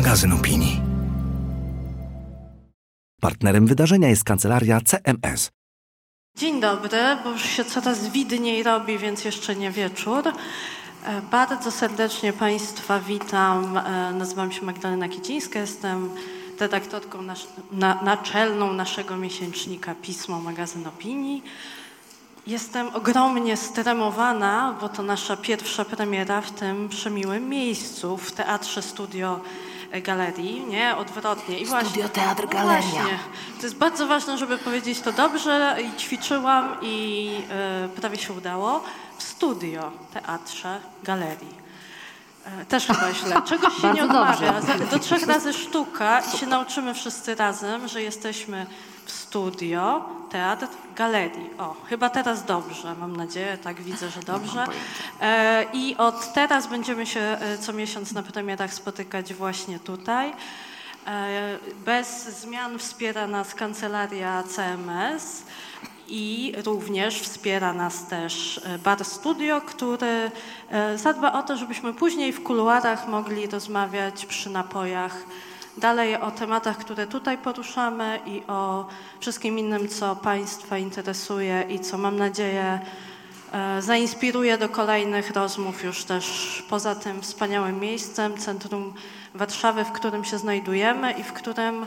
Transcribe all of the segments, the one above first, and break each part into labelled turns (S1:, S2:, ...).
S1: magazyn opinii. Partnerem wydarzenia jest kancelaria CMS.
S2: Dzień dobry, bo już się coraz widniej robi, więc jeszcze nie wieczór. E, Bardzo serdecznie Państwa witam. E, Nazywam się Magdalena Kicińska, jestem redaktorką nasz, na, naczelną naszego miesięcznika Pismo Magazyn Opinii. Jestem ogromnie stremowana, bo to nasza pierwsza premiera w tym przemiłym miejscu, w Teatrze Studio Galerii, nie? Odwrotnie. I
S3: Studio Teatr
S2: no
S3: Galeria.
S2: Właśnie. To jest bardzo ważne, żeby powiedzieć to dobrze i ćwiczyłam i e, prawie się udało w studio, teatrze, galerii. E, Też chyba źle. Czegoś się nie odmawia. Do trzech razy sztuka i się nauczymy wszyscy razem, że jesteśmy w studio, teatr, galerii. O, chyba teraz dobrze, mam nadzieję, tak widzę, że dobrze. E, I od teraz będziemy się e, co miesiąc na premierach spotykać właśnie tutaj. E, Bez zmian wspiera nas kancelaria CMS i również wspiera nas też Bar Studio, który zadba o to, żebyśmy później w kuluarach mogli rozmawiać przy napojach dalej o tematach, które tutaj poruszamy i o wszystkim innym, co Państwa interesuje i co mam nadzieję e, zainspiruje do kolejnych rozmów już też poza tym wspaniałym miejscem, centrum Warszawy, w którym się znajdujemy i w którym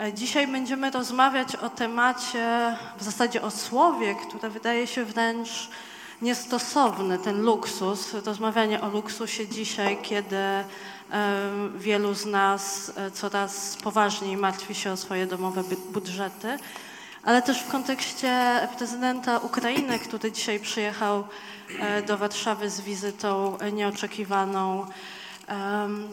S2: e, dzisiaj będziemy rozmawiać o temacie, w zasadzie o słowie, które wydaje się wręcz niestosowny, ten luksus, rozmawianie o luksusie dzisiaj, kiedy wielu z nas e, coraz poważniej martwi się o swoje domowe bu- budżety ale też w kontekście prezydenta Ukrainy, który dzisiaj przyjechał e, do Warszawy z wizytą e, nieoczekiwaną.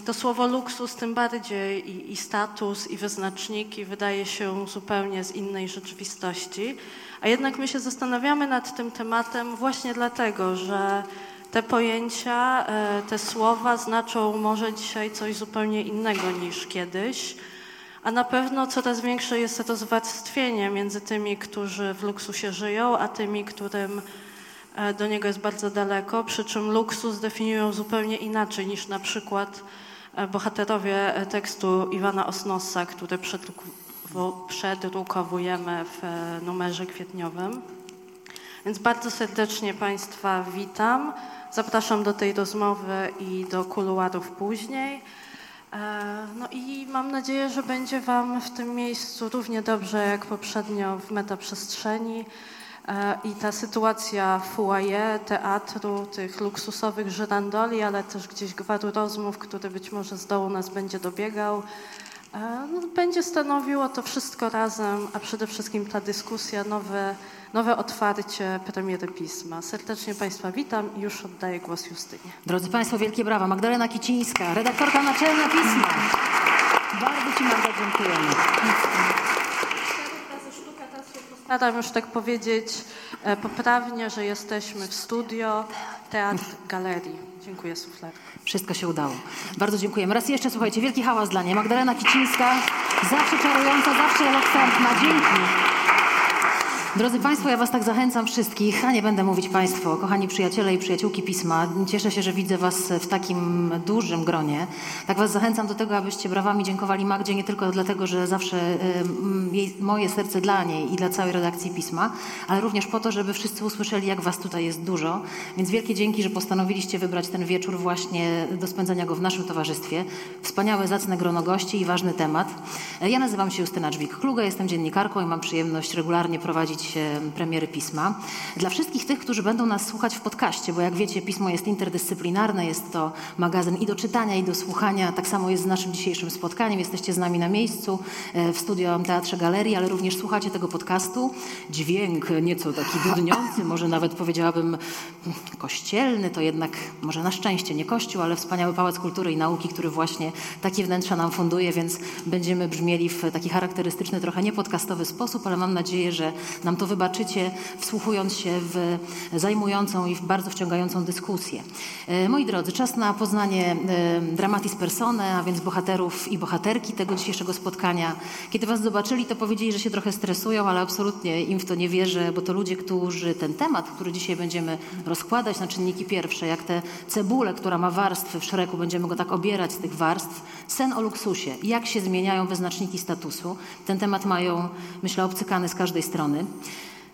S2: To słowo luksus tym bardziej i, i status, i wyznaczniki wydaje się zupełnie z innej rzeczywistości. A jednak my się zastanawiamy nad tym tematem właśnie dlatego, że te pojęcia, e, te słowa znaczą może dzisiaj coś zupełnie innego niż kiedyś. A na pewno coraz większe jest rozwarstwienie między tymi, którzy w luksusie żyją, a tymi, którym e, do niego jest bardzo daleko, przy czym luksus definiują zupełnie inaczej niż na przykład e, bohaterowie tekstu Iwana Osnosa, który przedrukowujemy w numerze kwietniowym. Więc bardzo serdecznie Państwa witam. Zapraszam do tej rozmowy i do kuluarów później. E, No i mam nadzieję, że będzie Wam w tym miejscu równie dobrze jak poprzednio w metaprzestrzeni. E, I ta sytuacja foyer, teatru, tych luksusowych żyrandoli, ale też gdzieś gwaru rozmów, który być może z dołu nas będzie dobiegał, e, no, będzie stanowiło to wszystko razem, a przede wszystkim ta dyskusja, nowe, nowe otwarcie premiery pisma. Serdecznie Państwa witam i już oddaję głos Justynie.
S3: Drodzy Państwo, wielkie brawa. Magdalena Kicińska, redaktorka naczelna pisma. Bardzo Ci Magda dziękujemy.
S2: Staram już tak powiedzieć e, poprawnie, że jesteśmy w studio, teatr, galerii. Dziękuję, sufler.
S3: Wszystko się udało. Bardzo dziękujemy. Raz jeszcze, słuchajcie, wielki hałas dla niej. Magdalena Kicińska, zawsze czarująca, zawsze elokwentna. Dzięki. Drodzy Państwo, ja Was tak zachęcam wszystkich, a nie będę mówić Państwo, kochani przyjaciele i przyjaciółki pisma. Cieszę się, że widzę Was w takim dużym gronie. Tak Was zachęcam do tego, abyście brawami dziękowali Magdzie nie tylko dlatego, że zawsze jej, moje serce dla niej i dla całej redakcji pisma, ale również po to, żeby wszyscy usłyszeli, jak Was tutaj jest dużo. Więc wielkie dzięki, że postanowiliście wybrać ten wieczór właśnie do spędzenia go w naszym towarzystwie. Wspaniałe, zacne grono gości i ważny temat. Ja nazywam się Justyna Dżwik-Kluga, jestem dziennikarką i mam przyjemność regularnie prowadzić premiery pisma. Dla wszystkich tych, którzy będą nas słuchać w podcaście, bo jak wiecie, pismo jest interdyscyplinarne, jest to magazyn i do czytania, i do słuchania. Tak samo jest z naszym dzisiejszym spotkaniem. Jesteście z nami na miejscu e, w studio Teatrze Galerii, ale również słuchacie tego podcastu. Dźwięk nieco taki dudniący, może nawet powiedziałabym kościelny, to jednak może na szczęście nie kościół, ale wspaniały Pałac Kultury i Nauki, który właśnie takie wnętrza nam funduje, więc będziemy brzmieli w taki charakterystyczny, trochę niepodcastowy sposób, ale mam nadzieję, że na nam to wybaczycie, wsłuchując się w zajmującą i w bardzo wciągającą dyskusję. E, moi drodzy, czas na poznanie e, dramatis personae, a więc bohaterów i bohaterki tego dzisiejszego spotkania. Kiedy was zobaczyli, to powiedzieli, że się trochę stresują, ale absolutnie im w to nie wierzę, bo to ludzie, którzy ten temat, który dzisiaj będziemy rozkładać na czynniki pierwsze, jak te cebule, która ma warstwy w szeregu, będziemy go tak obierać z tych warstw, sen o luksusie, jak się zmieniają wyznaczniki statusu. Ten temat mają, myślę, obcykany z każdej strony.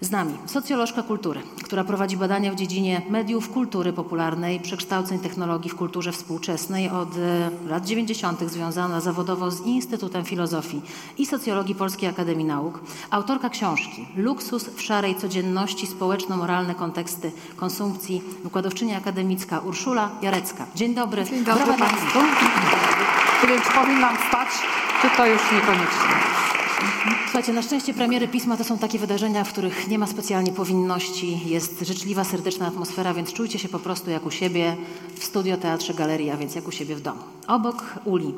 S3: Z nami socjolożka kultury, która prowadzi badania w dziedzinie mediów, kultury popularnej, przekształceń technologii w kulturze współczesnej od e, lat 90. związana zawodowo z Instytutem Filozofii i Socjologii Polskiej Akademii Nauk, autorka książki Luksus w szarej codzienności społeczno-moralne konteksty konsumpcji, wykładowczyni akademicka Urszula Jarecka. Dzień dobry.
S4: Dzień dobry Państwu. Czy powinnam wstać, czy to już niekoniecznie.
S3: Słuchajcie, na szczęście premiery pisma to są takie wydarzenia, w których nie ma specjalnie powinności, jest życzliwa, serdeczna atmosfera, więc czujcie się po prostu jak u siebie w studio, teatrze, galerii, a więc jak u siebie w domu. Obok Uli.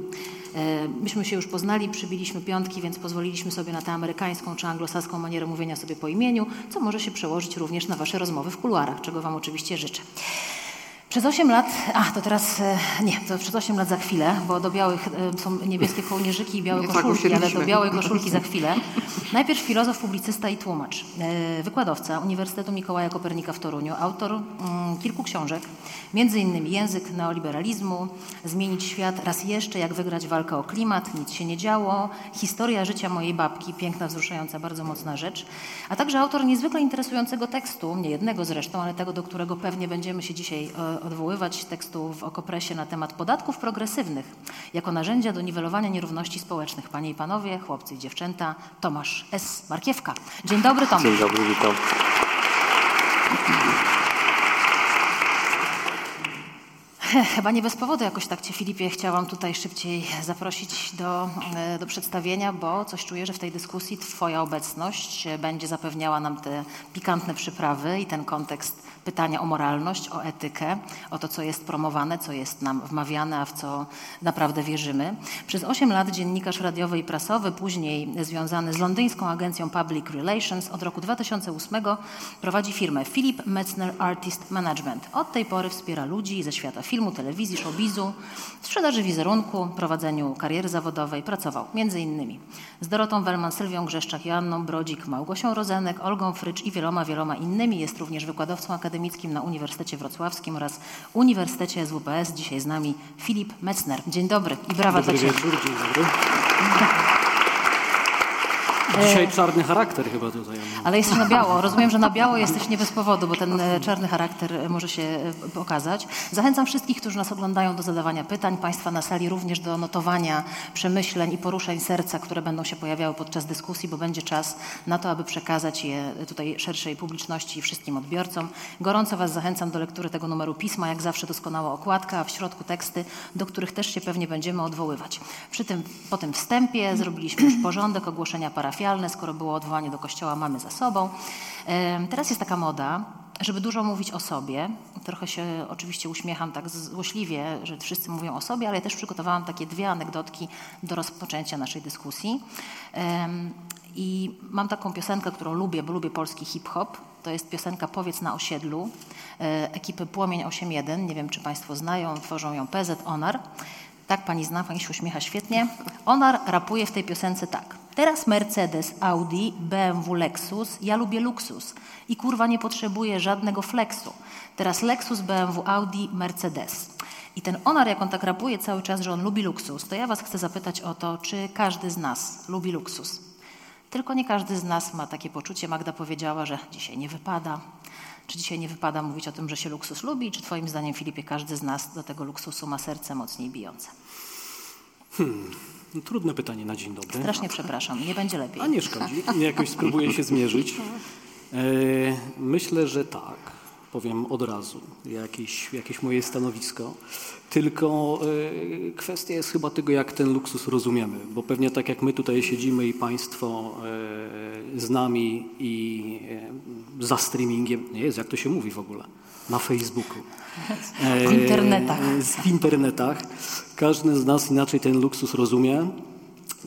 S3: E, myśmy się już poznali, przybiliśmy piątki, więc pozwoliliśmy sobie na tę amerykańską czy anglosaską manierę mówienia sobie po imieniu, co może się przełożyć również na wasze rozmowy w kuluarach, czego wam oczywiście życzę. Przez 8 lat, a to teraz, e, nie, to przez 8 lat za chwilę, bo do białych e, są niebieskie kołnierzyki i białe
S4: Nie tak
S3: koszulki, ale do białej koszulki za chwilę. Najpierw filozof, publicysta i tłumacz, e, wykładowca Uniwersytetu Mikołaja Kopernika w Toruniu, autor mm, kilku książek, między innymi Język neoliberalizmu, Zmienić świat raz jeszcze, jak wygrać walkę o klimat, nic się nie działo, Historia życia mojej babki, piękna, wzruszająca, bardzo mocna rzecz, a także autor niezwykle interesującego tekstu, nie jednego zresztą, ale tego, do którego pewnie będziemy się dzisiaj odwoływać, tekstu w Okopresie na temat podatków progresywnych jako narzędzia do niwelowania nierówności społecznych. Panie i panowie, chłopcy i dziewczęta, Tomasz S. Markiewka. Dzień dobry, Tomasz.
S5: Dzień dobry, witam.
S3: Chyba nie bez powodu jakoś tak Cię, Filipie, chciałam tutaj szybciej zaprosić do, e, do przedstawienia, bo coś czuję, że w tej dyskusji Twoja obecność będzie zapewniała nam te pikantne przyprawy i ten kontekst pytania o moralność, o etykę, o to, co jest promowane, co jest nam wmawiane, a w co naprawdę wierzymy. Przez 8 lat dziennikarz radiowy i prasowy, później związany z londyńską agencją Public Relations, od roku 2008 prowadzi firmę Philip Metzner Artist Management. Od tej pory wspiera ludzi ze świata filmu, telewizji, showbizu, sprzedaży wizerunku, prowadzeniu kariery zawodowej. Pracował innymi z Dorotą Wellman, Sylwią Grzeszczak, Joanną Brodzik, Małgosią Rozenek, Olgą Frycz i wieloma, wieloma innymi. Jest również wykładowcą akademickim na Uniwersytecie Wrocławskim oraz Uniwersytecie SWPS. Dzisiaj z nami Filip Metzner. Dzień dobry i brawa
S5: Dobry
S3: dla Ciebie.
S5: wieczór, dzień dobry. Dzisiaj czarny charakter chyba tutaj.
S3: Ale jesteś na biało. Rozumiem, że na biało jesteś nie bez powodu, bo ten e, czarny charakter e, może się e, pokazać. Zachęcam wszystkich, którzy nas oglądają do zadawania pytań, Państwa na sali również do notowania przemyśleń i poruszeń serca, które będą się pojawiały podczas dyskusji, bo będzie czas na to, aby przekazać je tutaj szerszej publiczności i wszystkim odbiorcom. Gorąco Was zachęcam do lektury tego numeru pisma, jak zawsze doskonała okładka, a w środku teksty, do których też się pewnie będziemy odwoływać. Przy tym, po tym wstępie zrobiliśmy już porządek, ogłoszenia parafialne, skoro było odwołanie do kościoła, mamy za sobą. Teraz jest taka moda, żeby dużo mówić o sobie. Trochę się oczywiście uśmiecham tak złośliwie, że wszyscy mówią o sobie, ale ja też przygotowałam takie dwie anegdotki do rozpoczęcia naszej dyskusji. I mam taką piosenkę, którą lubię, bo lubię polski hip-hop. To jest piosenka Powiedz na osiedlu e, ekipy Płomień 8.1. Nie wiem, czy Państwo znają, tworzą ją PZ Onar. Tak, pani zna, pani się uśmiecha świetnie. Onar rapuje w tej piosence tak. Teraz Mercedes, Audi, BMW, Lexus, ja lubię luksus i kurwa nie potrzebuję żadnego flexu. Teraz Lexus, BMW, Audi, Mercedes. I ten Onar, jak on tak rapuje cały czas, że on lubi luksus, to ja was chcę zapytać o to, czy każdy z nas lubi luksus. Tylko nie każdy z nas ma takie poczucie. Magda powiedziała, że dzisiaj nie wypada. Czy dzisiaj nie wypada mówić o tym, że się luksus lubi? Czy Twoim zdaniem, Filipie, każdy z nas do tego luksusu ma serce mocniej bijące?
S5: No, trudne pytanie na dzień dobry.
S3: Strasznie przepraszam, nie będzie lepiej.
S5: A nie szkodzi. Jakoś spróbuję się zmierzyć. E, myślę, że tak. Powiem od razu jakieś, jakieś moje stanowisko. Tylko e, kwestia jest chyba tego, jak ten luksus rozumiemy. Bo pewnie tak jak my tutaj siedzimy i Państwo e, z nami i e, za streamingiem, nie jest, jak to się mówi w ogóle, na Facebooku.
S3: W internetach.
S5: W internetach. Każdy z nas inaczej ten luksus rozumie.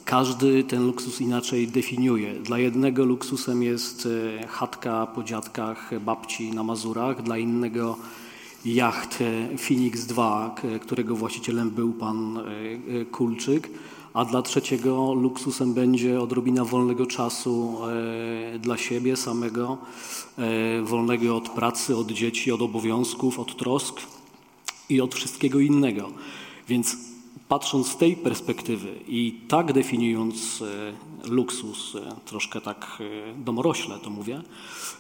S5: każdy ten luksus inaczej definiuje. Dla jednego luksusem jest chatka po dziadkach babci na Mazurach, dla innego jacht e, Phoenix 2, k- którego właścicielem był pan e, e, Kulczyk, a dla trzeciego luksusem będzie odrobina wolnego czasu dla siebie samego, wolnego od pracy, od dzieci, od obowiązków, od trosk i od wszystkiego innego. Więc patrząc z tej perspektywy i tak definiując e, luksus, e, troszkę tak e, domorośle to mówię,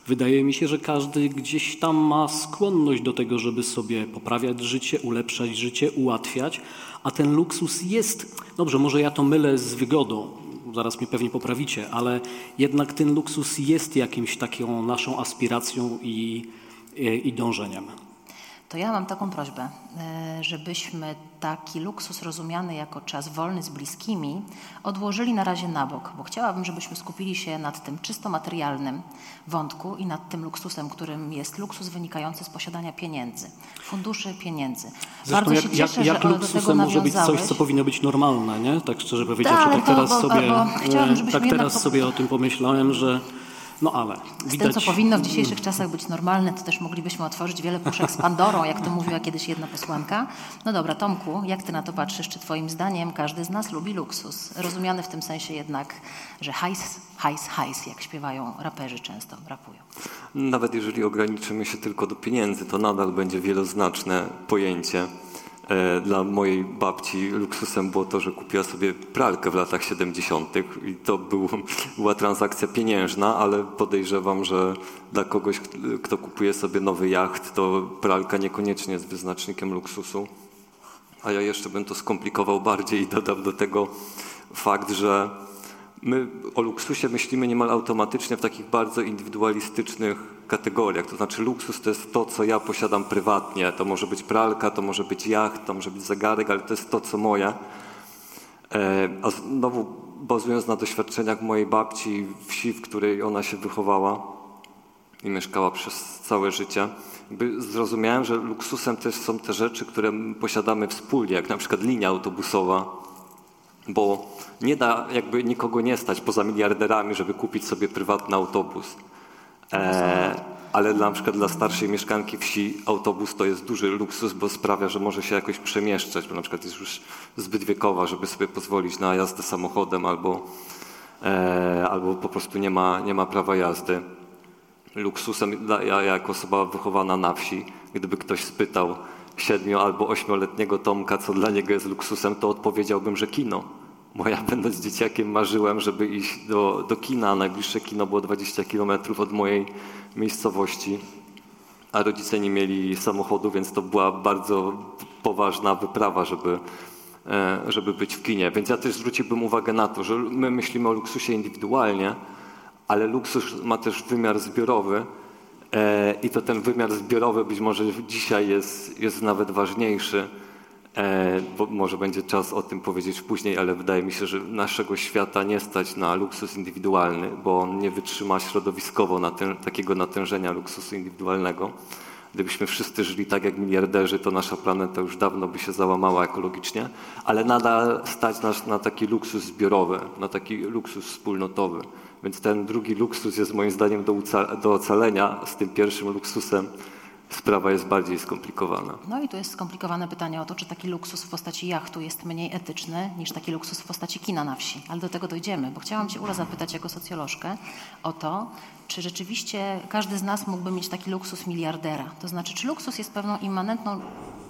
S5: wydaje mi się, że każdy gdzieś tam ma skłonność do tego, żeby sobie poprawiać życie, ulepszać życie, ułatwiać, a ten luksus jest, dobrze, może ja to mylę z wygodą, zaraz mnie pewnie poprawicie, ale jednak ten luksus jest jakimś taką naszą aspiracją i, i, i dążeniem.
S3: To ja mam taką prośbę, e, żebyśmy taki luksus rozumiany jako czas wolny z bliskimi odłożyli na razie na bok, bo chciałabym, żebyśmy skupili się nad tym czysto materialnym wątku i nad tym luksusem, którym jest luksus wynikający z posiadania pieniędzy, funduszy pieniędzy.
S5: Zresztą
S3: Bardzo
S5: jak,
S3: się
S5: jak,
S3: cieszę,
S5: jak
S3: że do tego
S5: luksusem może być coś, co powinno być normalne, nie? Tak szczerze powiedziawszy,
S3: Tak,
S5: tak teraz
S3: bo-
S5: sobie,
S3: bo
S5: e, tak teraz sobie o tym pomyślałem, że no ale
S3: Z
S5: widać...
S3: tym, co powinno w dzisiejszych czasach być normalne, to też moglibyśmy otworzyć wiele puszek z Pandorą, jak to mówiła kiedyś jedna posłanka. No dobra, Tomku, jak ty na to patrzysz? Czy twoim zdaniem każdy z nas lubi luksus? Rozumiany w tym sensie jednak, że hajs, hajs, hajs, jak śpiewają raperzy często, rapują.
S6: Nawet jeżeli ograniczymy się tylko do pieniędzy, to nadal będzie wieloznaczne pojęcie. E, Dla mojej babci luksusem było to, że kupiła sobie pralkę w latach 70. i to był, była transakcja pieniężna, ale podejrzewam, że dla kogoś, kto kupuje sobie nowy jacht, to pralka niekoniecznie jest wyznacznikiem luksusu. A ja jeszcze bym to skomplikował bardziej i dodam do tego fakt, że my o luksusie myślimy niemal automatycznie w takich bardzo indywidualistycznych kategoriach. To znaczy luksus to jest to, co ja posiadam prywatnie. To może być pralka, to może być jacht, to może być zegarek, ale to jest to, co moje. E, A znowu bazując na doświadczeniach mojej babci wsi, w której ona się wychowała i mieszkała przez całe życie, zrozumiałem, że luksusem też są te rzeczy, które posiadamy wspólnie, jak na przykład linia autobusowa, bo nie da jakby nikogo nie stać poza miliarderami, żeby kupić sobie prywatny autobus. E, ale dla, na przykład dla starszej mieszkanki wsi autobus to jest duży luksus, bo sprawia, że może się jakoś przemieszczać, bo na przykład jest już zbyt wiekowa, żeby sobie pozwolić na jazdę samochodem albo, e, albo po prostu nie ma, nie ma prawa jazdy. Luksusem, ja jako osoba wychowana na wsi, gdyby ktoś spytał siedmiu albo ośmioletniego Tomka, co dla niego jest luksusem, to odpowiedziałbym, że kino. Bo ja będąc dzieciakiem marzyłem, żeby iść do, do kina. Najbliższe kino było 20 kilometrów od mojej miejscowości, a rodzice nie mieli samochodu, więc to była bardzo poważna wyprawa, żeby, e, żeby być w kinie. Więc ja też zwróciłbym uwagę na to, że my myślimy o luksusie indywidualnie, ale luksus ma też wymiar zbiorowy e, i to ten wymiar zbiorowy być może dzisiaj jest, jest nawet ważniejszy, e, może będzie czas o tym powiedzieć później, ale wydaje mi się, że naszego świata nie stać na luksus indywidualny, bo on nie wytrzyma środowiskowo natę- takiego natężenia luksusu indywidualnego. Gdybyśmy wszyscy żyli tak jak miliarderzy, to nasza planeta już dawno by się załamała ekologicznie, ale nadal stać nas na taki luksus zbiorowy, na taki luksus wspólnotowy. Więc ten drugi luksus jest moim zdaniem do, do ocalenia z tym pierwszym luksusem. Sprawa jest bardziej skomplikowana.
S3: No i tu jest skomplikowane pytanie o to, czy taki luksus w postaci jachtu jest mniej etyczny niż taki luksus w postaci kina na wsi. Ale do tego dojdziemy, bo chciałam Cię, Ula, zapytać jako socjolożkę o to, czy rzeczywiście każdy z nas mógłby mieć taki luksus miliardera. To znaczy, czy luksus jest pewną immanentną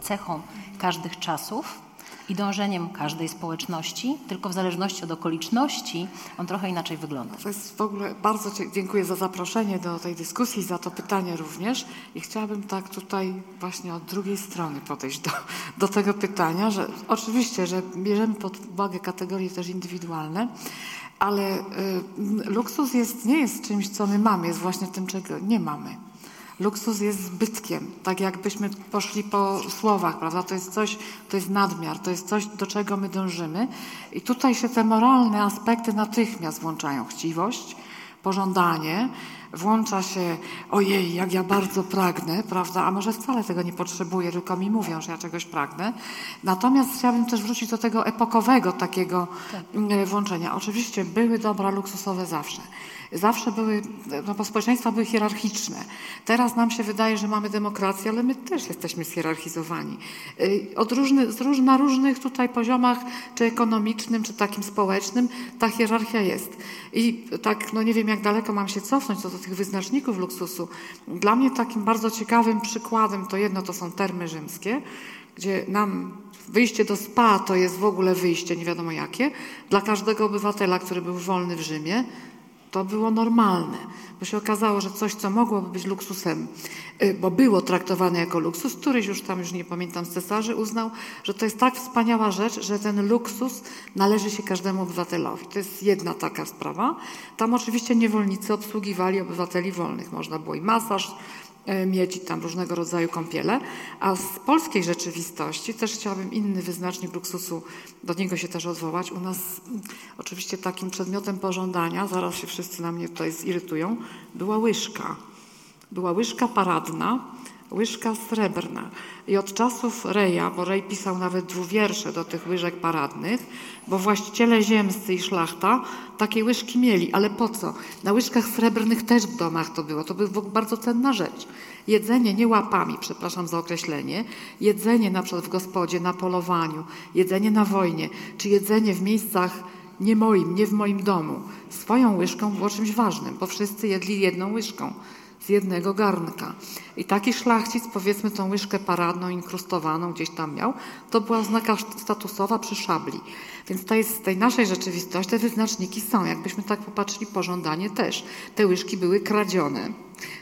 S3: cechą każdych czasów i dążeniem każdej społeczności, tylko w zależności od okoliczności on trochę inaczej wygląda.
S4: To jest w ogóle bardzo dziękuję za zaproszenie do tej dyskusji, za to pytanie również. I chciałabym tak tutaj właśnie od drugiej strony podejść do, do tego pytania, że oczywiście, że bierzemy pod uwagę kategorie też indywidualne, ale y, luksus jest, nie jest czymś, co my mamy, jest właśnie tym, czego nie mamy. Luksus jest zbytkiem, tak jakbyśmy poszli po słowach, prawda? To jest coś, to jest nadmiar, to jest coś, do czego my dążymy. I tutaj się te moralne aspekty natychmiast włączają. Chciwość, pożądanie, włącza się ojej, jak ja bardzo pragnę, prawda, a może wcale tego nie potrzebuję, tylko mi mówią, że ja czegoś pragnę. Natomiast chciałabym też wrócić do tego epokowego takiego mm, włączenia. Oczywiście były dobra luksusowe zawsze. Zawsze były, no bo społeczeństwa były hierarchiczne. Teraz nam się wydaje, że mamy demokrację, ale my też jesteśmy zhierarchizowani. Y, Od różny, z róż, na różnych tutaj poziomach, czy ekonomicznym, czy takim społecznym, ta hierarchia jest. I tak, no nie wiem jak daleko mam się cofnąć co do tych wyznaczników luksusu. Dla mnie takim bardzo ciekawym przykładem to jedno to są termy rzymskie, gdzie nam wyjście do spa to jest w ogóle wyjście, nie wiadomo jakie. Dla każdego obywatela, który był wolny w Rzymie, to było normalne, bo się okazało, że coś, co mogłoby być luksusem, y, bo było traktowane jako luksus, któryś już tam, już nie pamiętam, z cesarzy uznał, że to jest tak wspaniała rzecz, że ten luksus należy się każdemu obywatelowi. To jest jedna taka sprawa. Tam oczywiście niewolnicy obsługiwali obywateli wolnych. Można było i masaż, mieć i tam różnego rodzaju kąpiele, a z polskiej rzeczywistości też chciałabym inny wyznacznik luksusu, do niego się też odwołać. U nas mm, oczywiście takim przedmiotem pożądania, zaraz się wszyscy na mnie tutaj zirytują, była łyżka. Była łyżka paradna, łyżka srebrna. I od czasów Reja, bo Rej pisał nawet dwuwiersze do tych łyżek paradnych, bo właściciele ziemscy i szlachta takie łyżki mieli. Ale po co? Na łyżkach srebrnych też w domach to było. To była bardzo cenna rzecz. Jedzenie nie łapami, przepraszam za określenie, jedzenie na przykład w gospodzie, na polowaniu, jedzenie na wojnie, czy jedzenie w miejscach nie moim, nie w moim domu, swoją łyżką było czymś ważnym, bo wszyscy jedli jedną łyżką z jednego garnka. I taki szlachcic, powiedzmy tą łyżkę paradną, inkrustowaną gdzieś tam miał, to była oznaka statusowa przy szabli. Więc to jest z tej naszej rzeczywistości, te wyznaczniki są. Jakbyśmy tak popatrzyli, pożądanie też. Te łyżki były kradzione,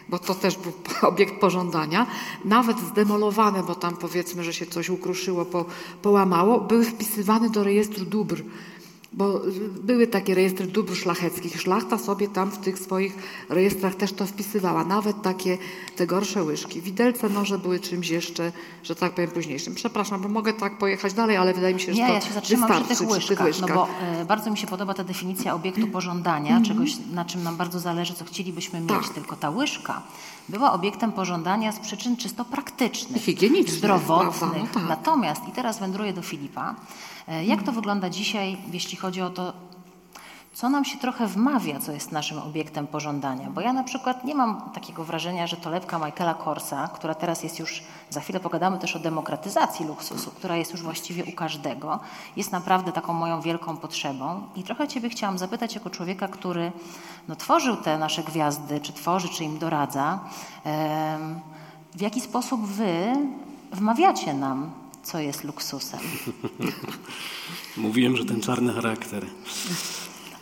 S4: bo to też był obiekt pożądania. Nawet zdemolowane, bo tam powiedzmy, że się coś ukruszyło, po, połamało, były wpisywane do rejestru dóbr. Bo y, były takie rejestry dóbr szlacheckich. Szlachta sobie tam w tych swoich rejestrach też to wpisywała. Nawet takie te gorsze łyżki. Widelce, noże były czymś jeszcze, że tak powiem, późniejszym. Przepraszam, bo mogę tak pojechać dalej, ale wydaje mi się, że
S3: Nie,
S4: to
S3: ja się zatrzymam przy tych łyżkach, no
S4: łyżkach.
S3: bo e, bardzo mi się podoba ta definicja obiektu pożądania,
S4: Mhm.
S3: czegoś, na czym nam bardzo zależy, co chcielibyśmy mieć.
S4: Tak.
S3: Tylko ta łyżka była obiektem pożądania z przyczyn czysto praktycznych,
S4: Higienicznych,
S3: zdrowotnych.
S4: prawda? No tak.
S3: Natomiast, i teraz wędruję do Filipa, jak to wygląda dzisiaj, jeśli chodzi o to, co nam się trochę wmawia, co jest naszym obiektem pożądania. Bo ja na przykład nie mam takiego wrażenia, że torebka Michaela Korsa, która teraz jest już, za chwilę pogadamy też o demokratyzacji luksusu, która jest już właściwie u każdego, jest naprawdę taką moją wielką potrzebą. I trochę Ciebie chciałam zapytać jako człowieka, który no, tworzył te nasze gwiazdy, czy tworzy, czy im doradza, w jaki sposób Wy wmawiacie nam, co jest luksusem?
S5: Mówiłem, że ten czarny charakter.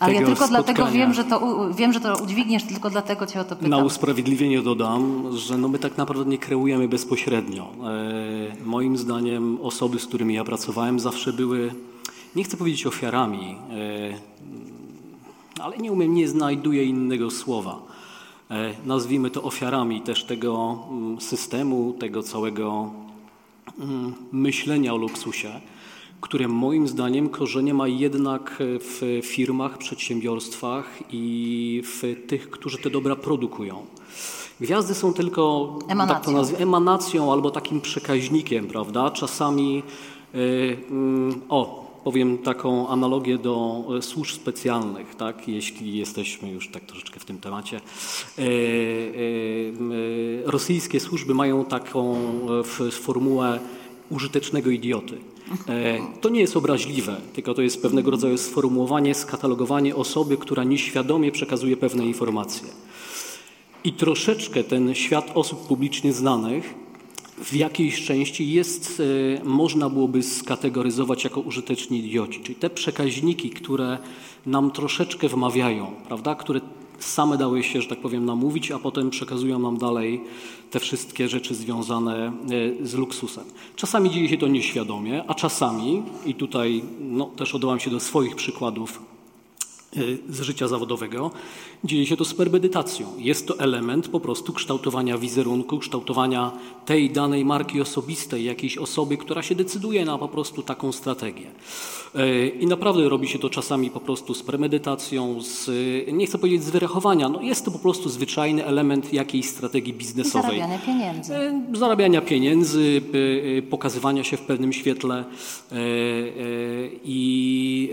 S3: Ale ja tylko dlatego
S5: spotkania.
S3: wiem, że to, wiem, że to udźwigniesz, tylko dlatego Cię o to pytam.
S5: Na usprawiedliwienie dodam, że no my tak naprawdę nie kreujemy bezpośrednio. E, moim zdaniem osoby, z którymi ja pracowałem, zawsze były, nie chcę powiedzieć ofiarami, e, ale nie umiem, nie znajduję innego słowa. E, nazwijmy to ofiarami też tego mm, systemu, tego całego myślenia o luksusie, które moim zdaniem korzenie ma jednak w firmach, przedsiębiorstwach i w tych, którzy te dobra produkują. Gwiazdy są tylko tak to
S3: Emanacją.
S5: nazwę, emanacją albo takim przekaźnikiem, prawda? Czasami, y, mm, o, powiem taką analogię do e, służb specjalnych, tak? Jeśli jesteśmy już tak troszeczkę w tym temacie. E, e, rosyjskie służby mają taką formułę użytecznego idioty. To nie jest obraźliwe, tylko to jest pewnego rodzaju sformułowanie, skatalogowanie osoby, która nieświadomie przekazuje pewne informacje. I troszeczkę ten świat osób publicznie znanych w jakiejś części jest, e, można byłoby skategoryzować jako użyteczni idioci, czyli te przekaźniki, które nam troszeczkę wmawiają, prawda, które same dały się, że tak powiem, namówić, a potem przekazują nam dalej te wszystkie rzeczy związane e, z luksusem. Czasami dzieje się to nieświadomie, a czasami, i tutaj no, też odwołam się do swoich przykładów, z życia zawodowego. Dzieje się to z premedytacją. Jest to element po prostu kształtowania wizerunku, kształtowania tej danej marki osobistej, jakiejś osoby, która się decyduje na po prostu taką strategię. E, I naprawdę robi się to czasami po prostu z premedytacją, z, nie chcę powiedzieć z wyrachowania, no jest to po prostu zwyczajny element jakiejś strategii biznesowej.
S3: Zarabiania pieniędzy.
S5: E, Zarabiania pieniędzy, e, pokazywania się w pewnym świetle i,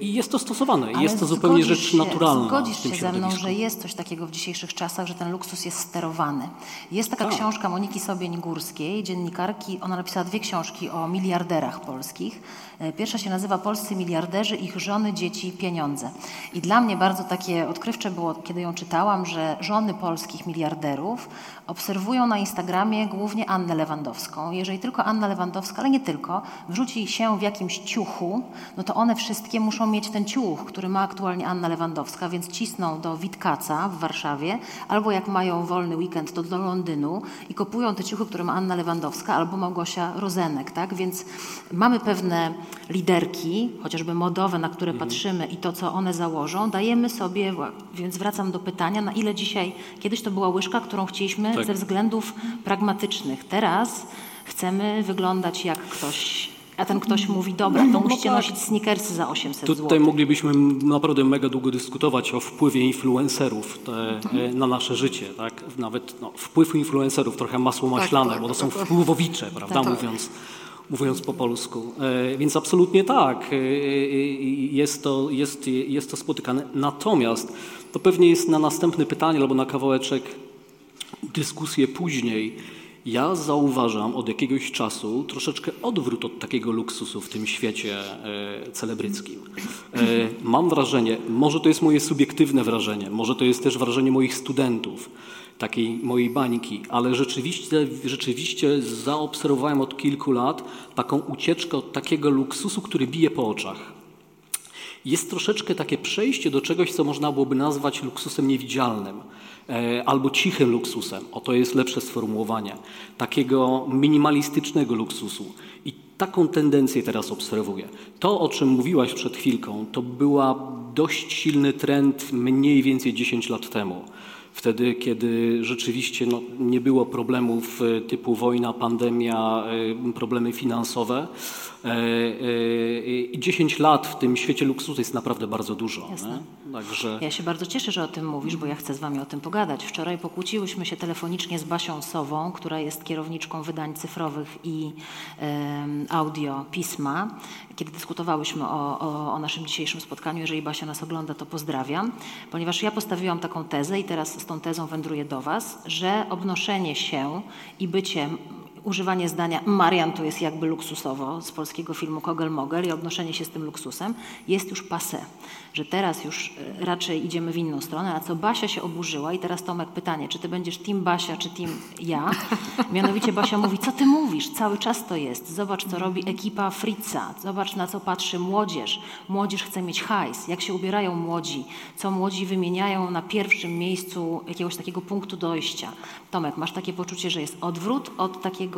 S5: i jest to stosowane.
S3: Ale
S5: jest to zupełnie rzecz naturalna
S3: Zgodzisz się ze mną, że jest coś takiego w dzisiejszych czasach, że ten luksus jest sterowany. Jest taka
S5: Tak.
S3: książka Moniki Sobień-Górskiej, dziennikarki. Ona napisała dwie książki o miliarderach polskich. E, Pierwsza się nazywa Polscy miliarderzy, ich żony, dzieci, pieniądze. I dla mnie bardzo takie odkrywcze było, kiedy ją czytałam, że żony polskich miliarderów obserwują na Instagramie głównie Annę Lewandowską. Jeżeli tylko Anna Lewandowska, ale nie tylko, wrzuci się w jakimś ciuchu, no to one wszystkie muszą mieć ten ciuch, który ma aktualnie Anna Lewandowska, więc cisną do Witkaca w Warszawie, albo jak mają wolny weekend, to do Londynu i kupują te ciuchy, które ma Anna Lewandowska albo Małgosia Rozenek, tak? Więc mamy pewne liderki, chociażby modowe, na które patrzymy i to, co one założą, dajemy sobie, więc wracam do pytania, na ile dzisiaj, kiedyś to była łyżka, którą chcieliśmy
S5: Tak.
S3: ze względów pragmatycznych. Teraz chcemy wyglądać jak ktoś, a ten ktoś mówi, dobra, to musicie nosić sneakersy za 800 zł.
S5: Tutaj moglibyśmy naprawdę mega długo dyskutować o wpływie influencerów te, e, na nasze życie, tak? Nawet no, wpływ influencerów, trochę masło maślane,
S4: tak,
S5: bo to
S4: tak,
S5: są
S4: tak.
S5: wpływowicze, prawda,
S4: Tak.
S5: mówiąc, mówiąc po polsku. E, Więc absolutnie tak, e, e, jest to, jest, jest to spotykane. Natomiast to pewnie jest na następne pytanie albo na kawałeczek dyskusję później. Ja zauważam od jakiegoś czasu troszeczkę odwrót od takiego luksusu w tym świecie e, celebryckim. E, mam wrażenie, może to jest moje subiektywne wrażenie, może to jest też wrażenie moich studentów, takiej mojej bańki, ale rzeczywiście, rzeczywiście zaobserwowałem od kilku lat taką ucieczkę od takiego luksusu, który bije po oczach. Jest troszeczkę takie przejście do czegoś, co można byłoby nazwać luksusem niewidzialnym albo cichym luksusem. O to jest lepsze sformułowanie. Takiego minimalistycznego luksusu. I taką tendencję teraz obserwuję. To, o czym mówiłaś przed chwilką, to była dość silny trend mniej więcej 10 lat temu. Wtedy, kiedy rzeczywiście no, nie było problemów e, typu wojna, pandemia, e, problemy finansowe. E, I 10 lat w tym świecie luksusu jest naprawdę bardzo dużo. Także
S3: Ja się bardzo cieszę, że o tym mówisz, bo ja chcę z Wami o tym pogadać. Wczoraj pokłóciłyśmy się telefonicznie z Basią Sową, która jest kierowniczką wydań cyfrowych i audio pisma, kiedy dyskutowałyśmy o, o, o naszym dzisiejszym spotkaniu. Jeżeli Basia nas ogląda, to pozdrawiam, ponieważ ja postawiłam taką tezę i teraz z tą tezą wędruję do Was, że obnoszenie się i bycie używanie zdania Marian to jest jakby luksusowo z polskiego filmu Kogel Mogel i odnoszenie się z tym luksusem jest już passé. Że teraz już e, raczej idziemy w inną stronę, a co Basia się oburzyła i teraz Tomek pytanie, czy ty będziesz team Basia, czy team ja? Mianowicie Basia mówi, co ty mówisz? Cały czas to jest. Zobacz, co robi ekipa Fritza. Zobacz, na co patrzy młodzież. Młodzież chce mieć hajs. Jak się ubierają młodzi. Co młodzi wymieniają na pierwszym miejscu jakiegoś takiego punktu dojścia. Tomek, masz takie poczucie, że jest odwrót od takiego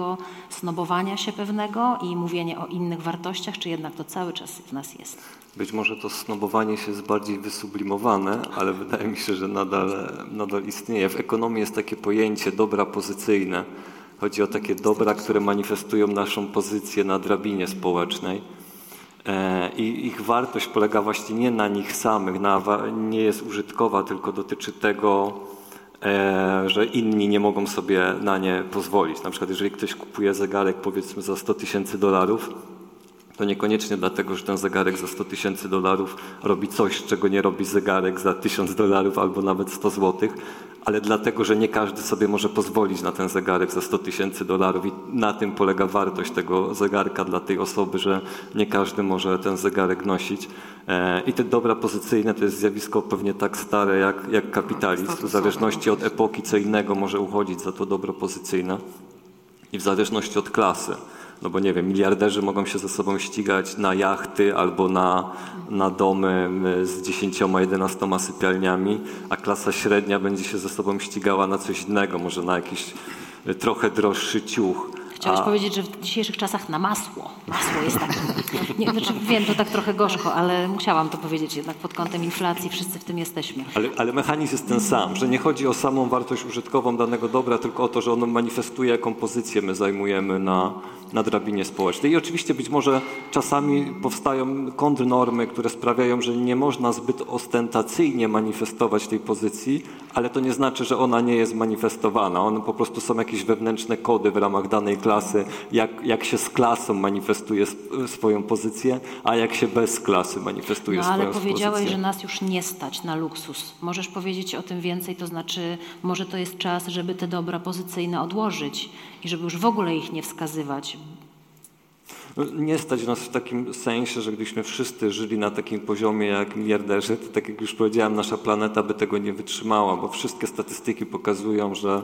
S3: snobowania się pewnego i mówienie o innych wartościach, czy jednak to cały czas w nas jest?
S6: Być może to snobowanie się jest bardziej wysublimowane, ale wydaje mi się, że nadal, nadal istnieje. W ekonomii jest takie pojęcie dobra pozycyjne. Chodzi o takie dobra, które manifestują naszą pozycję na drabinie społecznej. E, I ich wartość polega właśnie nie na nich samych, na, nie jest użytkowa, tylko dotyczy tego, że inni nie mogą sobie na nie pozwolić. Na przykład jeżeli ktoś kupuje zegarek powiedzmy za 100 tysięcy dolarów, to niekoniecznie dlatego, że ten zegarek za 100 tysięcy dolarów robi coś, czego nie robi zegarek za 1000 dolarów albo nawet 100 złotych, ale dlatego, że nie każdy sobie może pozwolić na ten zegarek za 100 tysięcy dolarów i na tym polega wartość tego zegarka dla tej osoby, że nie każdy może ten zegarek nosić. E, I te dobra pozycyjne to jest zjawisko pewnie tak stare jak, jak kapitalizm. W zależności od epoki co innego może uchodzić za to dobro pozycyjne i w zależności od klasy. No bo nie wiem, miliarderzy mogą się ze sobą ścigać na jachty albo na, na domy y, z 10-11 sypialniami, a klasa średnia będzie się ze sobą ścigała na coś innego, może na jakiś y, trochę droższy ciuch.
S3: Chciałeś powiedzieć, że w dzisiejszych czasach na masło. Masło jest tak. Nie, znaczy wiem, to tak trochę gorzko, ale musiałam to powiedzieć jednak pod kątem inflacji. Wszyscy w tym jesteśmy.
S6: Ale, ale mechanizm jest ten sam, że nie chodzi o samą wartość użytkową danego dobra, tylko o to, że ono manifestuje, jaką pozycję my zajmujemy na, na drabinie społecznej. I oczywiście być może czasami powstają kontrnormy, które sprawiają, że nie można zbyt ostentacyjnie manifestować tej pozycji, ale to nie znaczy, że ona nie jest manifestowana. One po prostu są jakieś wewnętrzne kody w ramach danej klasy, jak, jak się z klasą manifestuje swoją pozycję, a jak się bez klasy manifestuje
S3: No
S6: swoją
S3: ale powiedziałeś,
S6: pozycję.
S3: że nas już nie stać na luksus. Możesz powiedzieć o tym więcej, to znaczy może to jest czas, żeby te dobra pozycyjne odłożyć i żeby już w ogóle ich nie wskazywać.
S6: Nie stać nas w takim sensie, że gdybyśmy wszyscy żyli na takim poziomie jak miliarderzy, to tak jak już powiedziałem, nasza planeta by tego nie wytrzymała, bo wszystkie statystyki pokazują, że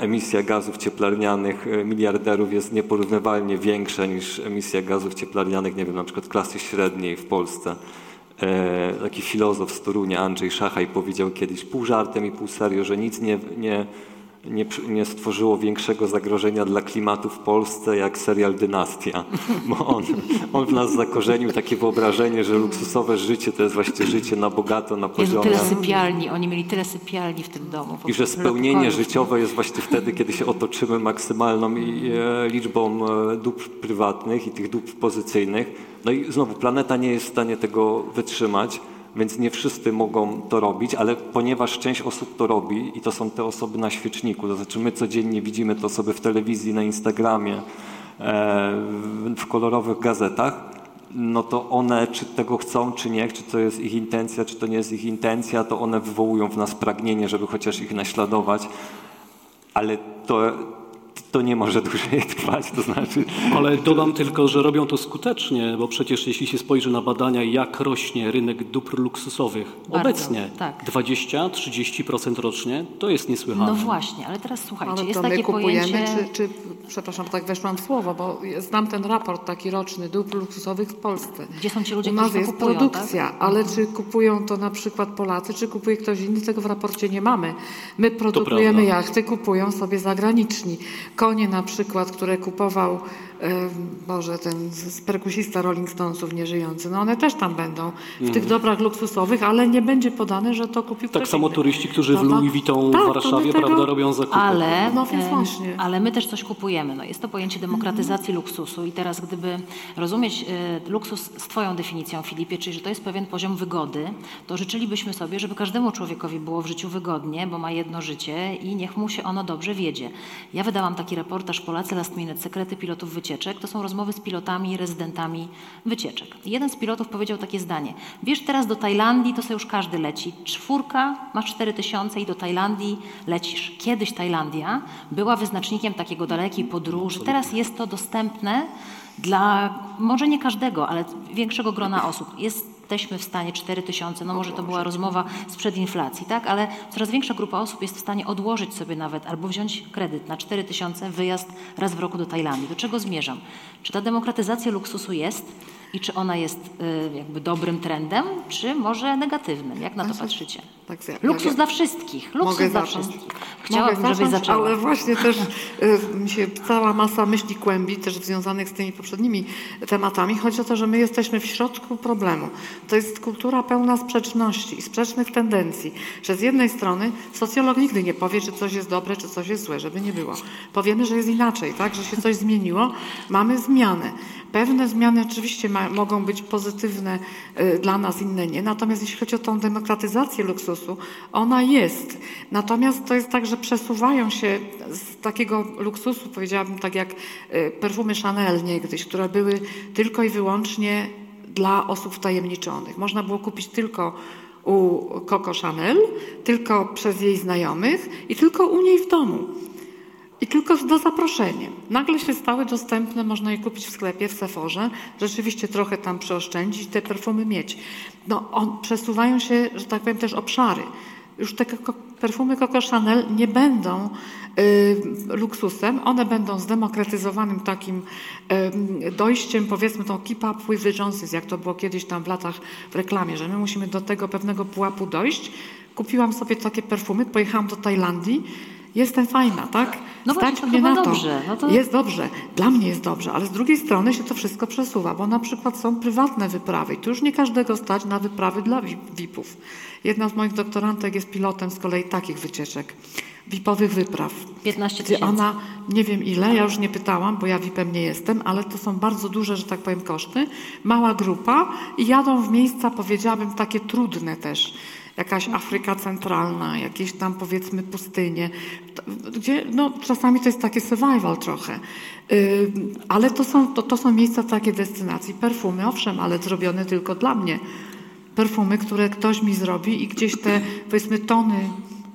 S6: emisja gazów cieplarnianych e, miliarderów jest nieporównywalnie większa niż emisja gazów cieplarnianych, nie wiem, na przykład klasy średniej w Polsce. E, taki filozof z Torunia, Andrzej Szachaj, powiedział kiedyś pół żartem i pół serio, że nic nie, nie, nie, nie stworzyło większego zagrożenia dla klimatu w Polsce jak serial Dynastia. Bo on, on w nas zakorzenił takie wyobrażenie, że luksusowe życie to jest właśnie życie na bogato, na
S3: Jezu,
S6: poziomie.
S3: tyle sypialni, oni mieli tyle sypialni w tym domu. po
S6: I że spełnienie życiowe jest właśnie wtedy, kiedy się otoczymy maksymalną e, liczbą e, dóbr prywatnych i tych dóbr pozycyjnych. No i znowu planeta nie jest w stanie tego wytrzymać, więc nie wszyscy mogą to robić, ale ponieważ część osób to robi i to są te osoby na świeczniku, to znaczy my codziennie widzimy te osoby w telewizji, na Instagramie, e, w- w kolorowych gazetach, no to one czy tego chcą, czy nie, czy to jest ich intencja, czy to nie jest ich intencja, to one wywołują w nas pragnienie, żeby chociaż ich naśladować, ale to, to nie może dłużej trwać, to znaczy...
S5: Ale dodam tylko, że robią to skutecznie, bo przecież jeśli się spojrzy na badania, jak rośnie rynek dóbr luksusowych
S3: Bardzo,
S5: obecnie,
S3: tak.
S5: 20-30% rocznie, to jest niesłychane.
S3: No właśnie, ale teraz słuchajcie,
S4: Ale
S3: jest
S4: to my
S3: takie
S4: kupujemy,
S3: pojęcie...
S4: czy, czy, przepraszam, tak weszłam w słowo, bo znam ten raport taki roczny dóbr luksusowych w Polsce.
S3: Gdzie są ci ludzie,
S4: U nas jest
S3: kupują,
S4: produkcja,
S3: tak?
S4: ale czy kupują to na przykład Polacy, czy kupuje ktoś inny, tego w raporcie nie mamy. My produkujemy jachty, kupują sobie zagraniczni. Konie na przykład, które kupował może ten z z perkusista Rolling Stonesów nieżyjący, no one też tam będą w tych dobrach luksusowych, ale nie będzie podane, że to kupił
S5: Mhm. Tak samo turyści, którzy w
S4: Prawda?
S5: Louis Vuitton
S4: Tak,
S5: w Warszawie
S4: tego-
S5: prawda, robią zakupy.
S3: Ale,
S4: No więc właśnie.
S3: ale my też coś kupujemy. No, jest to pojęcie demokratyzacji luksusu i teraz gdyby rozumieć e, luksus z Twoją definicją, Filipie, czyli że to jest pewien poziom wygody, to życzylibyśmy sobie, żeby każdemu człowiekowi było w życiu wygodnie, bo ma jedno życie i niech mu się ono dobrze wiedzie. Ja wydałam taki reportaż Polacy Last Minute, sekrety pilotów wycieczek. To są rozmowy z pilotami rezydentami wycieczek. Jeden z pilotów powiedział takie zdanie. Wiesz, teraz do Tajlandii to sobie już każdy leci. Czwórka, masz 4 tysiące i do Tajlandii lecisz. Kiedyś Tajlandia była wyznacznikiem takiego dalekiej podróży. Teraz jest to dostępne dla może nie każdego, ale większego grona osób. Jesteśmy w stanie 4 tysiące, no może to była rozmowa sprzed inflacji, tak? Ale coraz większa grupa osób jest w stanie odłożyć sobie nawet albo wziąć kredyt na 4 tysiące, wyjazd raz w roku do Tajlandii. Do czego zmierzam? Czy ta demokratyzacja luksusu jest i czy ona jest y, jakby dobrym trendem, czy może negatywnym? Jak na to patrzycie?
S4: Tak, ja-
S3: Luksus
S4: ja-
S3: dla wszystkich. Luksus
S4: Mogę
S3: dla
S4: zacząć?
S3: wszystkich. Chciałabym,
S4: Mogę
S3: żebyś
S4: zacząć. Ale właśnie też y, mi się cała masa myśli kłębi, też związanych z tymi poprzednimi tematami. Chodzi o to, że my jesteśmy w środku problemu. To jest kultura pełna sprzeczności i sprzecznych tendencji. Że z jednej strony socjolog nigdy nie powie, czy coś jest dobre, czy coś jest złe, żeby nie było. Powiemy, że jest inaczej, tak? że się coś zmieniło. Mamy zmianę. Pewne zmiany oczywiście ma, mogą być pozytywne y, dla nas, inne nie. Natomiast jeśli chodzi o tą demokratyzację luksusu, ona jest. Natomiast to jest tak, że przesuwają się z takiego luksusu, powiedziałabym tak jak y, perfumy Chanel niegdyś, które były tylko i wyłącznie dla osób wtajemniczonych. Można było kupić tylko u Coco Chanel, tylko przez jej znajomych i tylko u niej w domu. I tylko do zaproszeniem. Nagle się stały dostępne, można je kupić w sklepie, w Sephorze, rzeczywiście trochę tam przeoszczędzić, te perfumy mieć. No, on, przesuwają się, że tak powiem, też obszary. Już te perfumy Coco Chanel nie będą y, luksusem, one będą zdemokratyzowanym takim y, dojściem, powiedzmy tą keep up with the Joneses, jak to było kiedyś tam w latach w reklamie, że my musimy do tego pewnego pułapu dojść. Kupiłam sobie takie perfumy, pojechałam do Tajlandii, jestem fajna, tak?
S3: No
S4: Stać
S3: właśnie,
S4: mnie na to.
S3: dobrze. No to-
S4: Jest dobrze, dla mnie jest dobrze, ale z drugiej strony się to wszystko przesuwa, bo na przykład są prywatne wyprawy i tu już nie każdego stać na wyprawy dla VIP-ów. Jedna z moich doktorantek jest pilotem z kolei takich wycieczek, VIP-owych wypraw.
S3: 15
S4: Gdzie
S3: tysięcy.
S4: ona, nie wiem ile, ja już nie pytałam, bo ja VIP-em nie jestem, ale to są bardzo duże, że tak powiem, koszty. Mała grupa i jadą w miejsca, powiedziałabym, takie trudne też. Jakaś Afryka Centralna, jakieś tam powiedzmy pustynie, gdzie no, czasami to jest takie survival trochę. Yy, ale to są, to, to są miejsca takie destynacji. Perfumy, owszem, ale zrobione tylko dla mnie. Perfumy, które ktoś mi zrobi i gdzieś te, powiedzmy, tony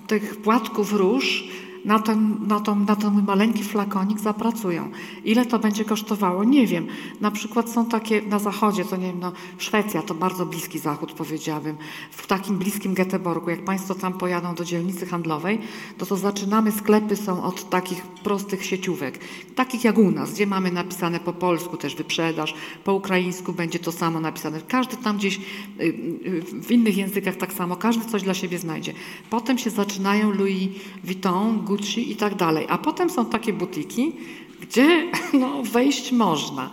S4: tych płatków róż na ten, na, tą, na ten mój maleńki flakonik zapracują. Ile to będzie kosztowało? Nie wiem. Na przykład są takie na zachodzie, to nie wiem, no, Szwecja to bardzo bliski zachód powiedziałabym. W takim bliskim Göteborgu, jak Państwo tam pojadą do dzielnicy handlowej, to to zaczynamy, sklepy są od takich prostych sieciówek, takich jak u nas, gdzie mamy napisane po polsku też wyprzedaż, po ukraińsku będzie to samo napisane. Każdy tam gdzieś y, y, w innych językach tak samo, każdy coś dla siebie znajdzie. Potem się zaczynają Louis Vuitton, Gucci i tak dalej. A potem są takie butiki, gdzie no, wejść można.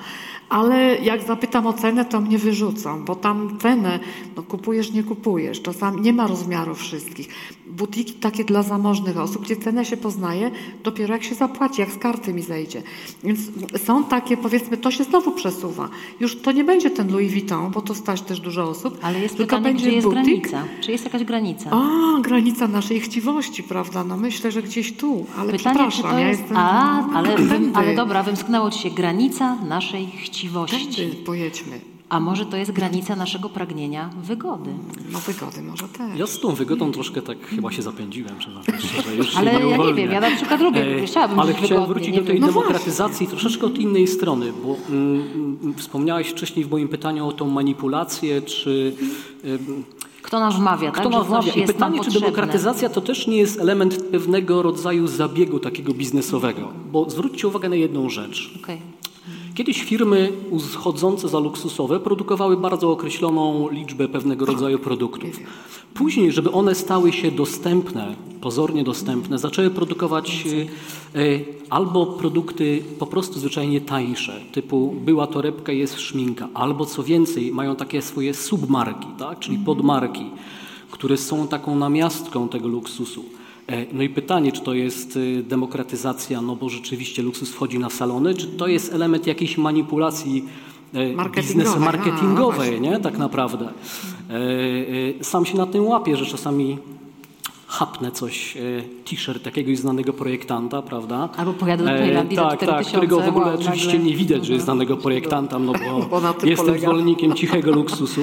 S4: Ale jak zapytam o cenę, to mnie wyrzucą, bo tam cenę no, kupujesz, nie kupujesz. Czasami nie ma rozmiarów wszystkich. Butiki takie dla zamożnych osób, gdzie cenę się poznaje dopiero jak się zapłaci, jak z karty mi zejdzie. Więc są takie, powiedzmy, to się znowu przesuwa. Już to nie będzie ten Louis Vuitton, bo to stać też dużo osób.
S3: Ale jest
S4: tylko
S3: pytanie,
S4: będzie
S3: jest
S4: butik.
S3: granica? Czy jest jakaś granica?
S4: A, granica naszej chciwości, prawda? No myślę, że gdzieś tu, ale
S3: Pytanie, czy
S4: przepraszam,
S3: to
S4: ja
S3: jest...
S4: jestem...
S3: A, ale, ale dobra, wymsknęło ci się granica naszej chciwości.
S4: Tędy pojedźmy.
S3: A może to jest granica naszego pragnienia wygody?
S4: No wygody może też.
S5: Ja z tą wygodą troszkę tak chyba się zapędziłem, przyznam się szczerze. Już się
S3: Ale ja nie wiem, ja na przykład lubię,
S5: E,
S3: chciałabym
S5: Ale chciałem
S3: wygodnie,
S5: wrócić
S3: nie
S5: do tej.
S4: No
S5: demokratyzacji troszeczkę od innej strony, bo mm, mm, wspomniałeś wcześniej w moim pytaniu o tą manipulację, czy ym,
S3: Kto nam wmawia,
S5: kto
S3: tak?
S5: wmawia.
S3: WOŚ
S5: I pytanie,
S3: nam
S5: czy demokratyzacja to też nie jest element pewnego rodzaju zabiegu takiego biznesowego. Bo zwróćcie uwagę na jedną rzecz.
S3: Okej.
S5: Kiedyś firmy uzchodzące za luksusowe produkowały bardzo określoną liczbę pewnego rodzaju produktów. Później, żeby one stały się dostępne, pozornie dostępne, zaczęły produkować e, albo produkty po prostu zwyczajnie tańsze, typu była torebka, jest szminka, albo co więcej, mają takie swoje submarki, tak? czyli podmarki, które są taką namiastką tego luksusu. E, No i pytanie, czy to jest y, demokratyzacja, no bo rzeczywiście luksus wchodzi na salony, czy to jest element jakiejś manipulacji e,
S4: Marketingowej,
S5: biznesu
S4: a, no
S5: marketingowej,
S4: właśnie.
S5: nie? Tak naprawdę. E, Sam się na tym łapię, że czasami chapnę coś, e, t-shirt jakiegoś znanego projektanta, prawda?
S3: Albo pojadę do
S5: E,
S3: Tajlandii za
S5: Tak,
S3: 4000,
S5: tak, którego w ogóle
S3: wow,
S5: oczywiście
S3: nagle.
S5: nie widać, że jest znanego projektanta, no
S4: Bo
S5: bo, jestem
S4: polega.
S5: zwolennikiem cichego luksusu.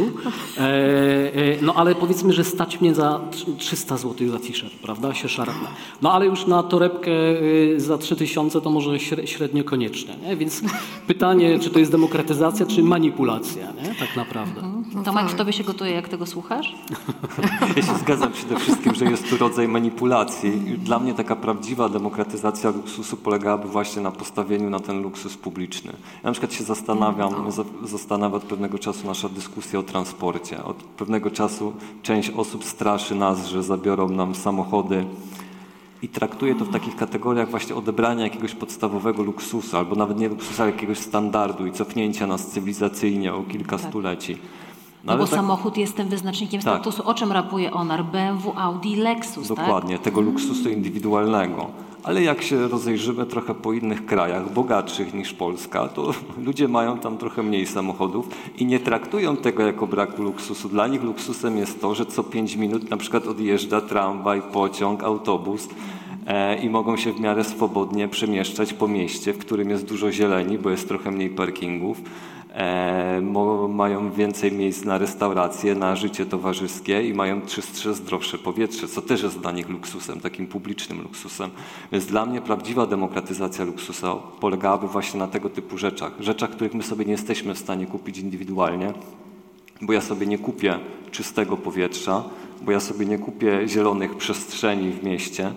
S5: E, e, no ale powiedzmy, że stać mnie za tr- 300 zł za t-shirt, prawda? Się szarpnę. No ale już na torebkę y, za 3000 to może śre- średnio koniecznie, nie? Więc pytanie, czy to jest demokratyzacja, czy manipulacja, nie? Tak naprawdę.
S3: Tomek, w tobie się gotuje, jak tego słuchasz?
S6: Ja się zgadzam przede wszystkim, że jest tu rodzaj manipulacji. Dla mnie taka prawdziwa demokratyzacja luksusu polegałaby właśnie na postawieniu na ten luksus publiczny. Ja na przykład się zastanawiam, za- zastanawia od pewnego czasu nasza dyskusja o transporcie. Od pewnego czasu część osób straszy nas, że zabiorą nam samochody i traktuje to w takich kategoriach właśnie odebrania jakiegoś podstawowego luksusu, albo nawet nie luksusu, ale jakiegoś standardu i cofnięcia nas cywilizacyjnie o kilka stuleci.
S3: No, bo
S6: tak-
S3: samochód jest tym wyznacznikiem
S6: Tak.
S3: statusu. O czym rapuje Onar? BMW, Audi, Lexus, tak?
S6: Dokładnie, tego luksusu indywidualnego. Ale jak się rozejrzymy trochę po innych krajach, bogatszych niż Polska, to ludzie mają tam trochę mniej samochodów i nie traktują tego jako brak luksusu. Dla nich luksusem jest to, że co 5 minut na przykład odjeżdża tramwaj, pociąg, autobus e, i mogą się w miarę swobodnie przemieszczać po mieście, w którym jest dużo zieleni, bo jest trochę mniej parkingów. E, mają więcej miejsc na restauracje, na życie towarzyskie i mają czystsze, zdrowsze powietrze, co też jest dla nich luksusem, takim publicznym luksusem. Więc dla mnie prawdziwa demokratyzacja luksusa polegałaby właśnie na tego typu rzeczach. Rzeczach, których my sobie nie jesteśmy w stanie kupić indywidualnie, bo ja sobie nie kupię czystego powietrza, bo ja sobie nie kupię zielonych przestrzeni w mieście,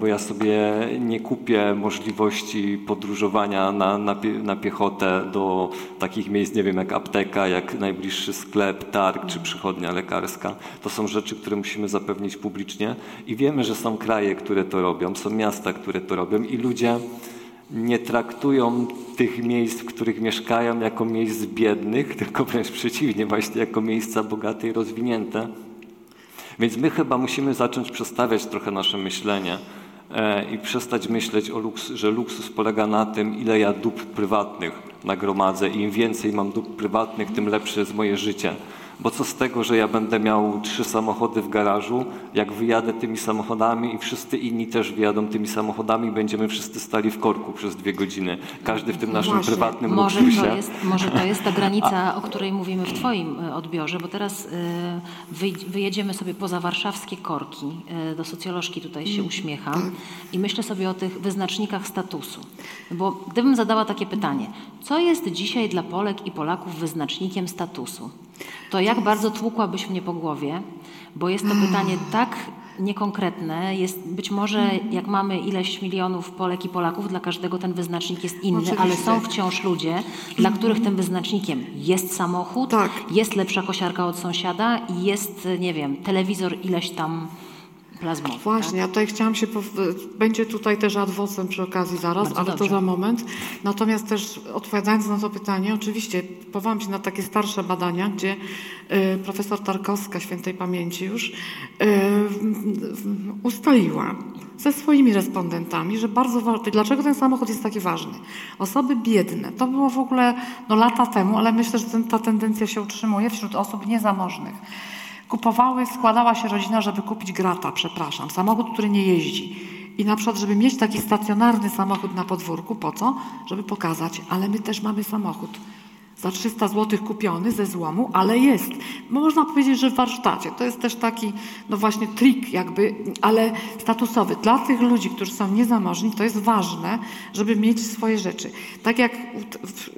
S6: bo ja sobie nie kupię możliwości podróżowania na, na, na, piechotę do takich miejsc, nie wiem, jak apteka, jak najbliższy sklep, targ czy przychodnia lekarska. To są rzeczy, które musimy zapewnić publicznie i wiemy, że są kraje, które to robią, są miasta, które to robią i ludzie nie traktują tych miejsc, w których mieszkają jako miejsc biednych, tylko wręcz przeciwnie, właśnie jako miejsca bogate i rozwinięte. Więc my chyba musimy zacząć przestawiać trochę nasze myślenie e, i przestać myśleć, o luks, że luksus polega na tym, ile ja dóbr prywatnych nagromadzę. Im więcej mam dóbr prywatnych, tym lepsze jest moje życie. Bo co z tego, że ja będę miał trzy samochody w garażu, jak wyjadę tymi samochodami i wszyscy inni też wyjadą tymi samochodami, będziemy wszyscy stali w korku przez dwie godziny. Każdy w tym naszym
S4: Właśnie.
S6: prywatnym
S3: Może
S6: luksusie.
S3: to, jest, może to jest ta granica, o której mówimy w Twoim e, odbiorze, bo teraz e, wyj- wyjedziemy sobie poza warszawskie korki. E, Do socjolożki tutaj się uśmiecham i myślę sobie o tych wyznacznikach statusu. Bo gdybym zadała takie pytanie, co jest dzisiaj dla Polek i Polaków wyznacznikiem statusu? To jak bardzo tłukłabyś mnie po głowie, bo jest to pytanie tak niekonkretne, jest być może jak mamy ileś milionów Polek i Polaków, dla każdego ten wyznacznik jest inny, ale
S4: Oczywiście.
S3: są wciąż ludzie, dla których tym wyznacznikiem jest samochód,
S4: Tak.
S3: jest lepsza kosiarka od sąsiada i jest, nie wiem, telewizor ileś tam plazmowy.
S4: Właśnie, ja tutaj chciałam się, będzie tutaj też adwocem przy okazji zaraz,
S3: Bardzo
S4: ale
S3: dobrze.
S4: to za moment. Natomiast też odpowiadając na to pytanie, oczywiście powołam się na takie starsze badania, gdzie y, profesor Tarkowska, świętej pamięci już, y, ustaliła ze swoimi respondentami, że bardzo ważne, dlaczego ten samochód jest taki ważny. Osoby biedne, to było w ogóle no, lata temu, ale myślę, że ten, ta tendencja się utrzymuje wśród osób niezamożnych. Kupowały, składała się rodzina, żeby kupić grata, przepraszam, samochód, który nie jeździ. I na przykład, żeby mieć taki stacjonarny samochód na podwórku, po co? Żeby pokazać, ale my też mamy samochód. Za 300 zł kupiony ze złomu, ale jest. Można powiedzieć, że w warsztacie. To jest też taki, no właśnie trik jakby, ale statusowy. Dla tych ludzi, którzy są niezamożni, to jest ważne, żeby mieć swoje rzeczy. Tak jak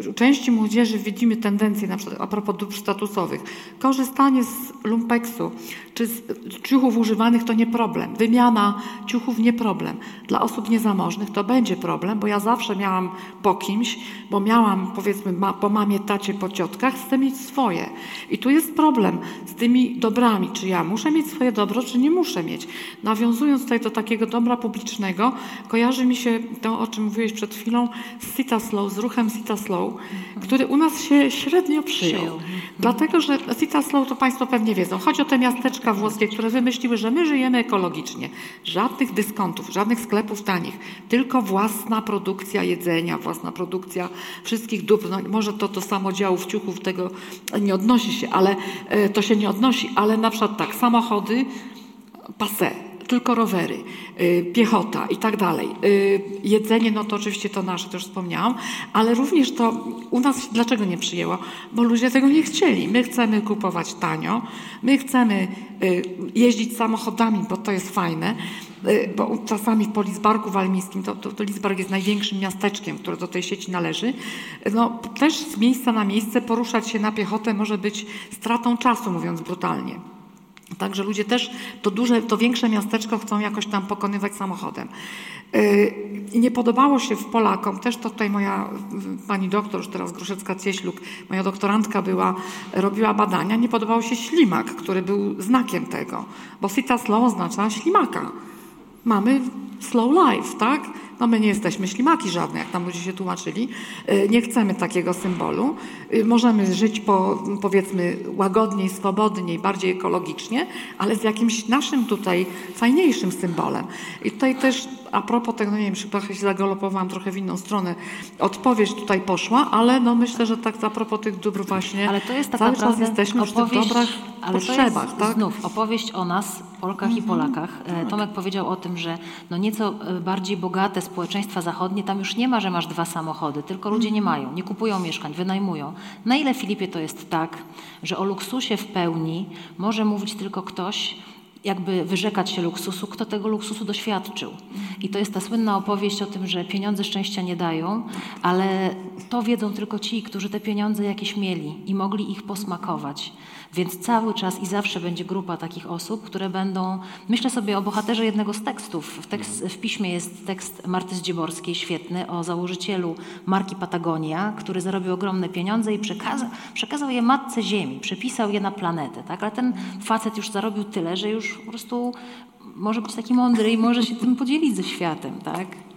S4: u, części młodzieży widzimy tendencję, na przykład a propos dóbr statusowych. Korzystanie z lumpeksu czy z ciuchów używanych to nie problem. Wymiana ciuchów nie problem. Dla osób niezamożnych to będzie problem, bo ja zawsze miałam po kimś, bo miałam powiedzmy ma, po mamie, tacie, po ciotkach, chcę mieć swoje. I tu jest problem z tymi dobrami. Czy ja muszę mieć swoje dobro, czy nie muszę mieć. Nawiązując tutaj do takiego dobra publicznego, kojarzy mi się to, o czym mówiłeś przed chwilą, z Sita Slow, z ruchem Sita Slow, który u nas się średnio przyjął.
S3: Przyjął.
S4: Dlatego, że Sita Slow to Państwo pewnie wiedzą. Chodzi o te miasteczka włoskie, które wymyśliły, że my żyjemy ekologicznie. Żadnych dyskontów, żadnych sklepów tanich, tylko własna produkcja jedzenia, własna produkcja wszystkich dóbr. No, może to do samodziałów, ciuchów tego nie odnosi się, ale e, to się nie odnosi. Ale na przykład tak, samochody, pase, tylko rowery, y, piechota i tak dalej. Y, jedzenie, no to oczywiście to nasze, to już wspomniałam, ale również to u nas dlaczego nie przyjęło? Bo ludzie tego nie chcieli. My chcemy kupować tanio, my chcemy y, jeździć samochodami, bo to jest fajne, bo czasami w Polisbarku Walmiskim, to, to, to jest największym miasteczkiem, które do tej sieci należy, no też z miejsca na miejsce poruszać się na piechotę może być stratą czasu, mówiąc brutalnie. Także ludzie też to duże, to większe miasteczko chcą jakoś tam pokonywać samochodem. Yy, I nie podobało się w Polakom, też to tutaj moja y, pani doktor, już teraz Gruszecka-Cieśluk, moja doktorantka była, robiła badania, nie podobał się ślimak, który był znakiem tego, bo Sita Slow oznacza ślimaka. Mamy slow life, tak? No my nie jesteśmy ślimaki żadne, jak tam ludzie się tłumaczyli. Y, Nie chcemy takiego symbolu. Y, Możemy żyć po, powiedzmy łagodniej, swobodniej, bardziej ekologicznie, ale z jakimś naszym tutaj fajniejszym symbolem. I tutaj też a propos tego, no nie wiem, chyba się zagalopowałam trochę w inną stronę. Odpowiedź tutaj poszła, ale no myślę, że tak a propos tych dóbr właśnie
S3: Ale to jest tak
S4: cały czas jesteśmy już w tych
S3: opowieść,
S4: dobrach
S3: ale
S4: potrzebach,
S3: to jest
S4: tak?
S3: znów opowieść o nas, Polkach i Polakach. E, Tomek powiedział o tym, że no nieco e, bardziej bogate społeczeństwa zachodnie, tam już nie ma, że masz dwa samochody, tylko ludzie nie mają, nie kupują mieszkań, wynajmują. Na ile, Filipie, to jest tak, że o luksusie w pełni może mówić tylko ktoś, jakby wyrzekać się luksusu, kto tego luksusu doświadczył. I to jest ta słynna opowieść o tym, że pieniądze szczęścia nie dają, ale to wiedzą tylko ci, którzy te pieniądze jakieś mieli i mogli ich posmakować. Więc cały czas i zawsze będzie grupa takich osób, które będą. Myślę sobie o bohaterze jednego z tekstów. W, tekst, w piśmie jest tekst Marty Zdzieborskiej, świetny, o założycielu marki Patagonia, który zarobił ogromne pieniądze i przekazał, przekazał je matce Ziemi, przepisał je na planetę. Tak? Ale ten facet już zarobił tyle, że już po prostu może być taki mądry i może się tym podzielić ze światem. Tak?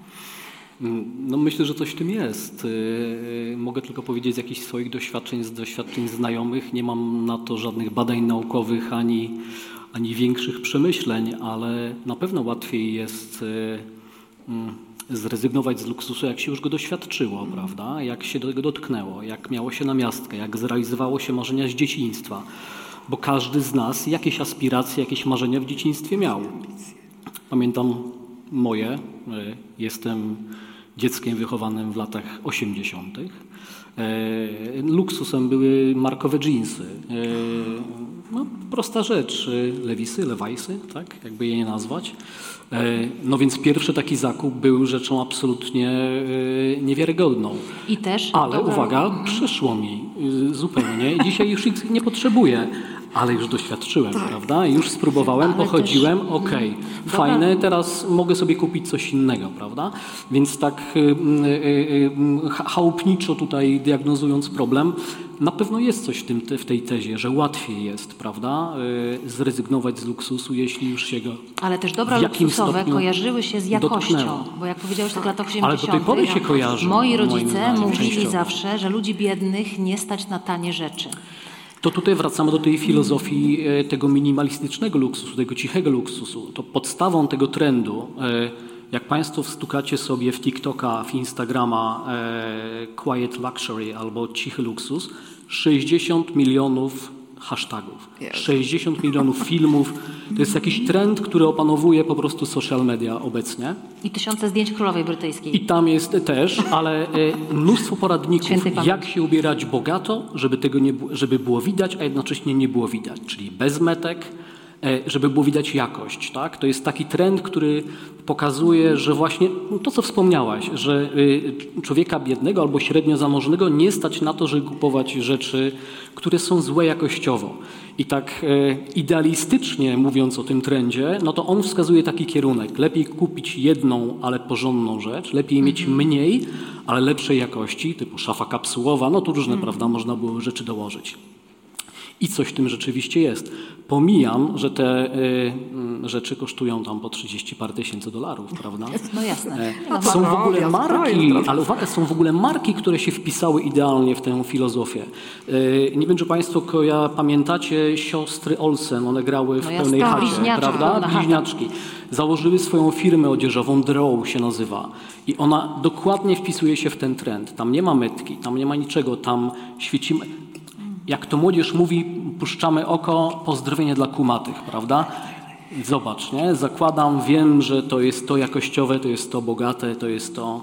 S5: No myślę, że coś w tym jest. Yy, Mogę tylko powiedzieć z jakichś swoich doświadczeń, z doświadczeń znajomych. Nie mam na to żadnych badań naukowych ani, ani większych przemyśleń, ale na pewno łatwiej jest yy, mm, zrezygnować z luksusu, jak się już go doświadczyło, prawda? Jak się do go dotknęło, jak miało się namiastkę, jak zrealizowało się marzenia z dzieciństwa. Bo każdy z nas jakieś aspiracje, jakieś marzenia w dzieciństwie miał. Pamiętam moje. y, Jestem dzieckiem wychowanym w latach 80. E, Luksusem były markowe dżinsy. E, No, prosta rzecz. e, Lewisy, lewajsy, tak, jakby je nie nazwać. No więc pierwszy taki zakup był rzeczą absolutnie niewiarygodną.
S3: I też.
S5: Ale uwaga, przyszło mi zupełnie. Dzisiaj już ich nie potrzebuję, ale już doświadczyłem, prawda? Już spróbowałem,
S3: Tak. Ale
S5: pochodziłem,
S3: też-
S5: okej,
S3: Dobra.
S5: fajne, teraz mogę sobie kupić coś innego, prawda? Więc tak y, y, y, cha- chałupniczo tutaj diagnozując problem, na pewno jest coś w, tym, w tej tezie, że łatwiej jest, prawda, zrezygnować z luksusu, jeśli już się go
S3: Ale też dobra
S5: w
S3: luksusowe kojarzyły się z jakością.
S5: dotknęło.
S3: Bo jak powiedziałeś, tak lat 80.
S5: Ale do tej pory się kojarzą,
S3: Moi rodzice mówili
S5: częściowo.
S3: zawsze, że ludzi biednych nie stać na tanie rzeczy.
S5: To tutaj wracamy do tej filozofii e, tego minimalistycznego luksusu, tego cichego luksusu. To podstawą tego trendu, e, jak Państwo wstukacie sobie w TikToka, w Instagrama e, Quiet Luxury albo cichy luksus, 60 milionów hashtagów, 60 milionów filmów. To jest jakiś trend, który opanowuje po prostu social media obecnie.
S3: I tysiące zdjęć królowej brytyjskiej.
S5: I tam jest też, ale e, mnóstwo poradników, jak się ubierać bogato, żeby tego nie, żeby było widać, a jednocześnie nie było widać, czyli bez metek, żeby było widać jakość. Tak? To jest taki trend, który pokazuje, że właśnie no to, co wspomniałaś, że y, człowieka biednego albo średnio zamożnego nie stać na to, żeby kupować rzeczy, które są złe jakościowo. I tak e, idealistycznie mówiąc o tym trendzie, no to on wskazuje taki kierunek. Lepiej kupić jedną, ale porządną rzecz, lepiej mieć mniej, ale lepszej jakości, typu szafa kapsułowa, no tu różne, prawda, można było rzeczy dołożyć. I coś w tym rzeczywiście jest. Pomijam, że te y, mm, rzeczy kosztują tam po 30 par tysięcy dolarów, prawda?
S3: No jasne.
S5: E,
S3: No,
S5: Są w ogóle
S4: zdrowia,
S5: marki, ale uwaga, są w ogóle marki, które się wpisały idealnie w tę filozofię. E, Nie wiem, czy Państwo koja, pamiętacie siostry Olsen, one grały w
S3: No
S5: pełnej
S3: jasne,
S5: chacie,
S3: bliźniaczki,
S5: prawda?
S3: chata.
S5: Bliźniaczki. Założyły swoją firmę odzieżową, Drow się nazywa. I ona dokładnie wpisuje się w ten trend. Tam nie ma metki, tam nie ma niczego, tam świecimy. Jak to młodzież mówi, puszczamy oko, pozdrowienie dla kumatych, prawda? Zobacz, nie? Zakładam, wiem, że to jest to jakościowe, to jest to bogate, to jest to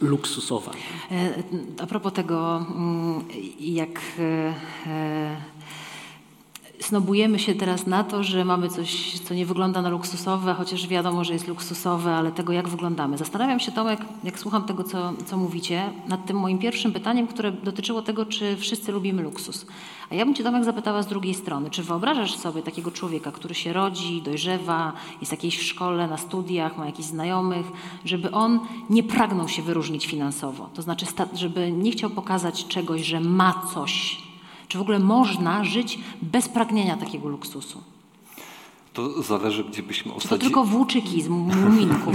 S5: luksusowe.
S3: E, A propos tego, mm, jak e, e, snobujemy się teraz na to, że mamy coś, co nie wygląda na luksusowe, chociaż wiadomo, że jest luksusowe, ale tego, jak wyglądamy. Zastanawiam się, Tomek, jak słucham tego, co, co mówicie, nad tym moim pierwszym pytaniem, które dotyczyło tego, czy wszyscy lubimy luksus. A ja bym Cię, Tomek, zapytała z drugiej strony. Czy wyobrażasz sobie takiego człowieka, który się rodzi, dojrzewa, jest jakiejś w szkole, na studiach, ma jakichś znajomych, żeby on nie pragnął się wyróżnić finansowo? To znaczy, żeby nie chciał pokazać czegoś, że ma coś. Czy w ogóle można żyć bez pragnienia takiego luksusu?
S6: To zależy, gdzie byśmy
S3: Czy to
S6: osadzili.
S3: tylko włóczyki z muminków?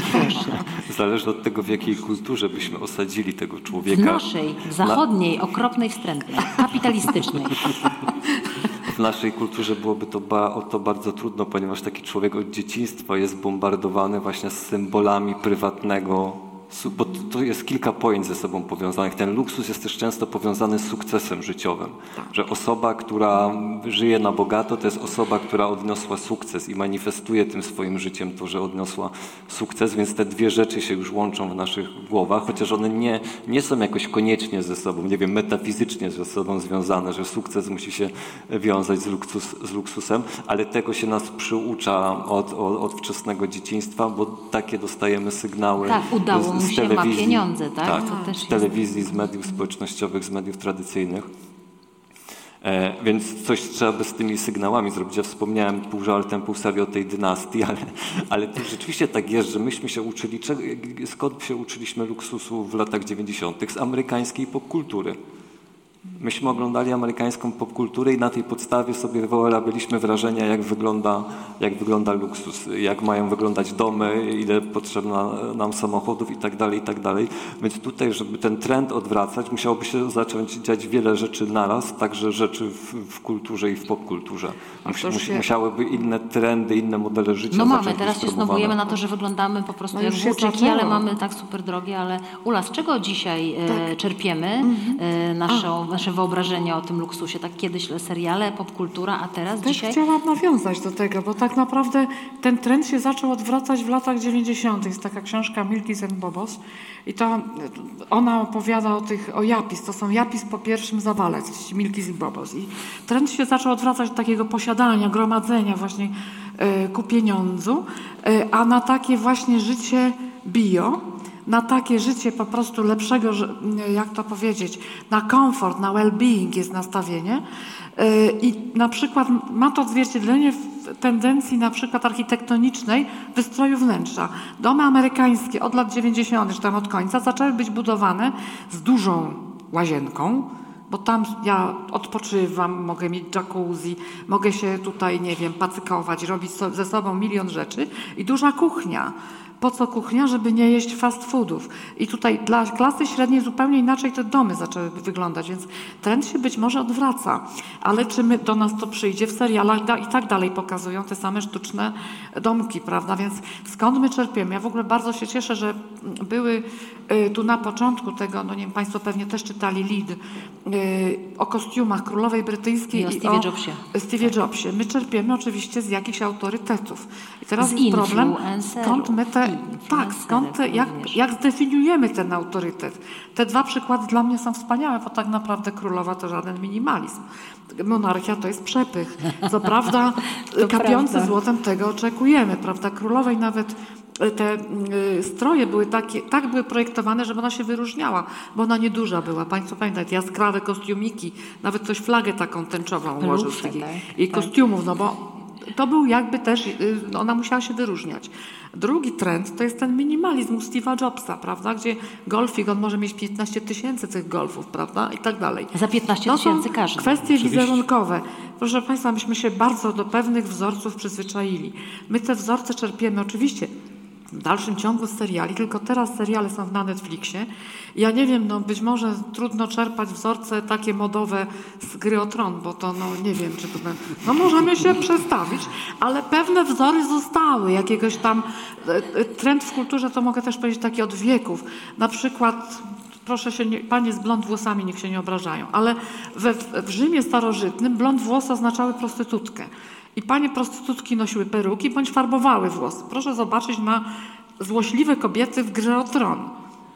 S6: Zależy od tego, w jakiej kulturze byśmy osadzili tego
S3: W
S6: człowieka.
S3: naszej, w zachodniej, okropnej, wstrętnej, kapitalistycznej.
S6: W naszej kulturze byłoby to, ba, o to bardzo trudno, ponieważ taki człowiek od dzieciństwa jest bombardowany właśnie z symbolami prywatnego, bo to- jest kilka pojęć ze sobą powiązanych. Ten luksus jest też często powiązany z sukcesem życiowym, że osoba, która żyje na bogato, to jest osoba, która odniosła sukces i manifestuje tym swoim życiem to, że odniosła sukces, więc te dwie rzeczy się już łączą w naszych głowach, chociaż one nie, nie są jakoś koniecznie ze sobą, nie wiem, metafizycznie ze sobą związane, że sukces musi się wiązać z, luksus, z luksusem, ale tego się nas przyucza od, od, od wczesnego dzieciństwa, bo takie dostajemy sygnały
S3: Tak, udało mu się, ma pieniądze, tak?
S6: tak
S3: To też
S6: z
S3: jest-
S6: telewizji, z mediów społecznościowych, z mediów tradycyjnych. E, więc coś trzeba by z tymi sygnałami zrobić. Ja wspomniałem pół żartem, pół serio o tej dynastii, ale, ale to rzeczywiście tak jest, że myśmy się uczyli, skąd się uczyliśmy luksusu w latach 90. z amerykańskiej popkultury. Myśmy oglądali amerykańską popkulturę i na tej podstawie sobie wyrabialiśmy wrażenia, jak wygląda, jak wygląda luksus, jak mają wyglądać domy, ile potrzebna nam samochodów i tak dalej, i tak dalej. Więc tutaj, żeby ten trend odwracać, musiałoby się zacząć dziać wiele rzeczy naraz, także rzeczy w, w kulturze i w popkulturze. Mus,
S4: to już
S6: mus,
S4: się-
S6: musiałyby inne trendy, inne modele życia
S3: No mamy, teraz się snowujemy na to, że wyglądamy po prostu
S4: No
S3: jak włóczyki, ale mamy tak super drogie, ale Ula, z czego dzisiaj e, czerpiemy e, naszą, nasze wyobrażenie o tym luksusie? Tak kiedyś seriale, popkultura, a teraz
S4: Też
S3: dzisiaj...
S4: chciałam nawiązać do tego, bo tak naprawdę ten trend się zaczął odwracać w latach 90. Jest taka książka Milkis and Bobos i to ona opowiada o tych, o Japis. To są Japis po pierwszym zawale, Milkis i Bobos. I trend się zaczął odwracać do takiego posiadania, gromadzenia właśnie e, ku pieniądzu, e, a na takie właśnie życie bio, na takie życie po prostu lepszego, jak to powiedzieć, na komfort, na well-being jest nastawienie. Yy, I na przykład ma to odzwierciedlenie w tendencji na przykład architektonicznej wystroju wnętrza. Domy amerykańskie od lat 90., czy tam od końca, zaczęły być budowane z dużą łazienką, bo tam ja odpoczywam, mogę mieć jacuzzi, mogę się tutaj, nie wiem, pacykować, robić ze sobą milion rzeczy i duża kuchnia. Po co kuchnia? Żeby nie jeść fast foodów. I tutaj dla klasy średniej zupełnie inaczej te domy zaczęły wyglądać, więc trend się być może odwraca. Ale czy my, do nas to przyjdzie? W serialach da, i tak dalej pokazują te same sztuczne domki, prawda? Więc skąd my czerpiemy? Ja w ogóle bardzo się cieszę, że były y, tu na początku tego, no nie wiem, Państwo pewnie też czytali lead y, o kostiumach królowej brytyjskiej
S3: I o
S4: i
S3: Steve'ie Jobsie.
S4: Steve Jobsie. My czerpiemy oczywiście z jakichś autorytetów. I teraz
S3: Z
S4: jest problem, skąd my te, tak, skąd jak, jak zdefiniujemy ten autorytet. Te dwa przykłady dla mnie są wspaniałe, bo tak naprawdę królowa to żaden minimalizm. Monarchia to jest przepych. Co prawda kapiący
S3: prawda.
S4: złotem tego oczekujemy, prawda? Królowej nawet e, te y, stroje były takie, tak były projektowane, żeby ona się wyróżniała, bo ona nieduża była. Państwo pamiętacie, jaskrawe kostiumiki, nawet ktoś flagę taką tęczową ułożył z takich
S3: tak,
S4: jej kostiumów, no bo to był jakby też, y, no ona musiała się wyróżniać. Drugi trend to jest ten minimalizm u Steve'a Jobsa, prawda, gdzie golfik, on może mieć 15 tysięcy tych golfów, prawda, i tak dalej.
S3: Za 15
S4: To są
S3: tysięcy każdy.
S4: kwestie wizerunkowe. Proszę Państwa, myśmy się bardzo do pewnych wzorców przyzwyczaili. My te wzorce czerpiemy oczywiście w dalszym ciągu seriali, tylko teraz seriale są na Netflixie. Ja nie wiem, no być może trudno czerpać wzorce takie modowe z gry o tron, bo to no nie wiem, czy to będą... No możemy się przestawić, ale pewne wzory zostały, jakiegoś tam e, e, trend w kulturze, to mogę też powiedzieć taki od wieków. Na przykład proszę się, nie, panie z blond włosami niech się nie obrażają, ale we, w Rzymie starożytnym blond włosy oznaczały prostytutkę. I panie prostytutki nosiły peruki bądź farbowały włosy. Proszę zobaczyć na złośliwe kobiety w grze o tron.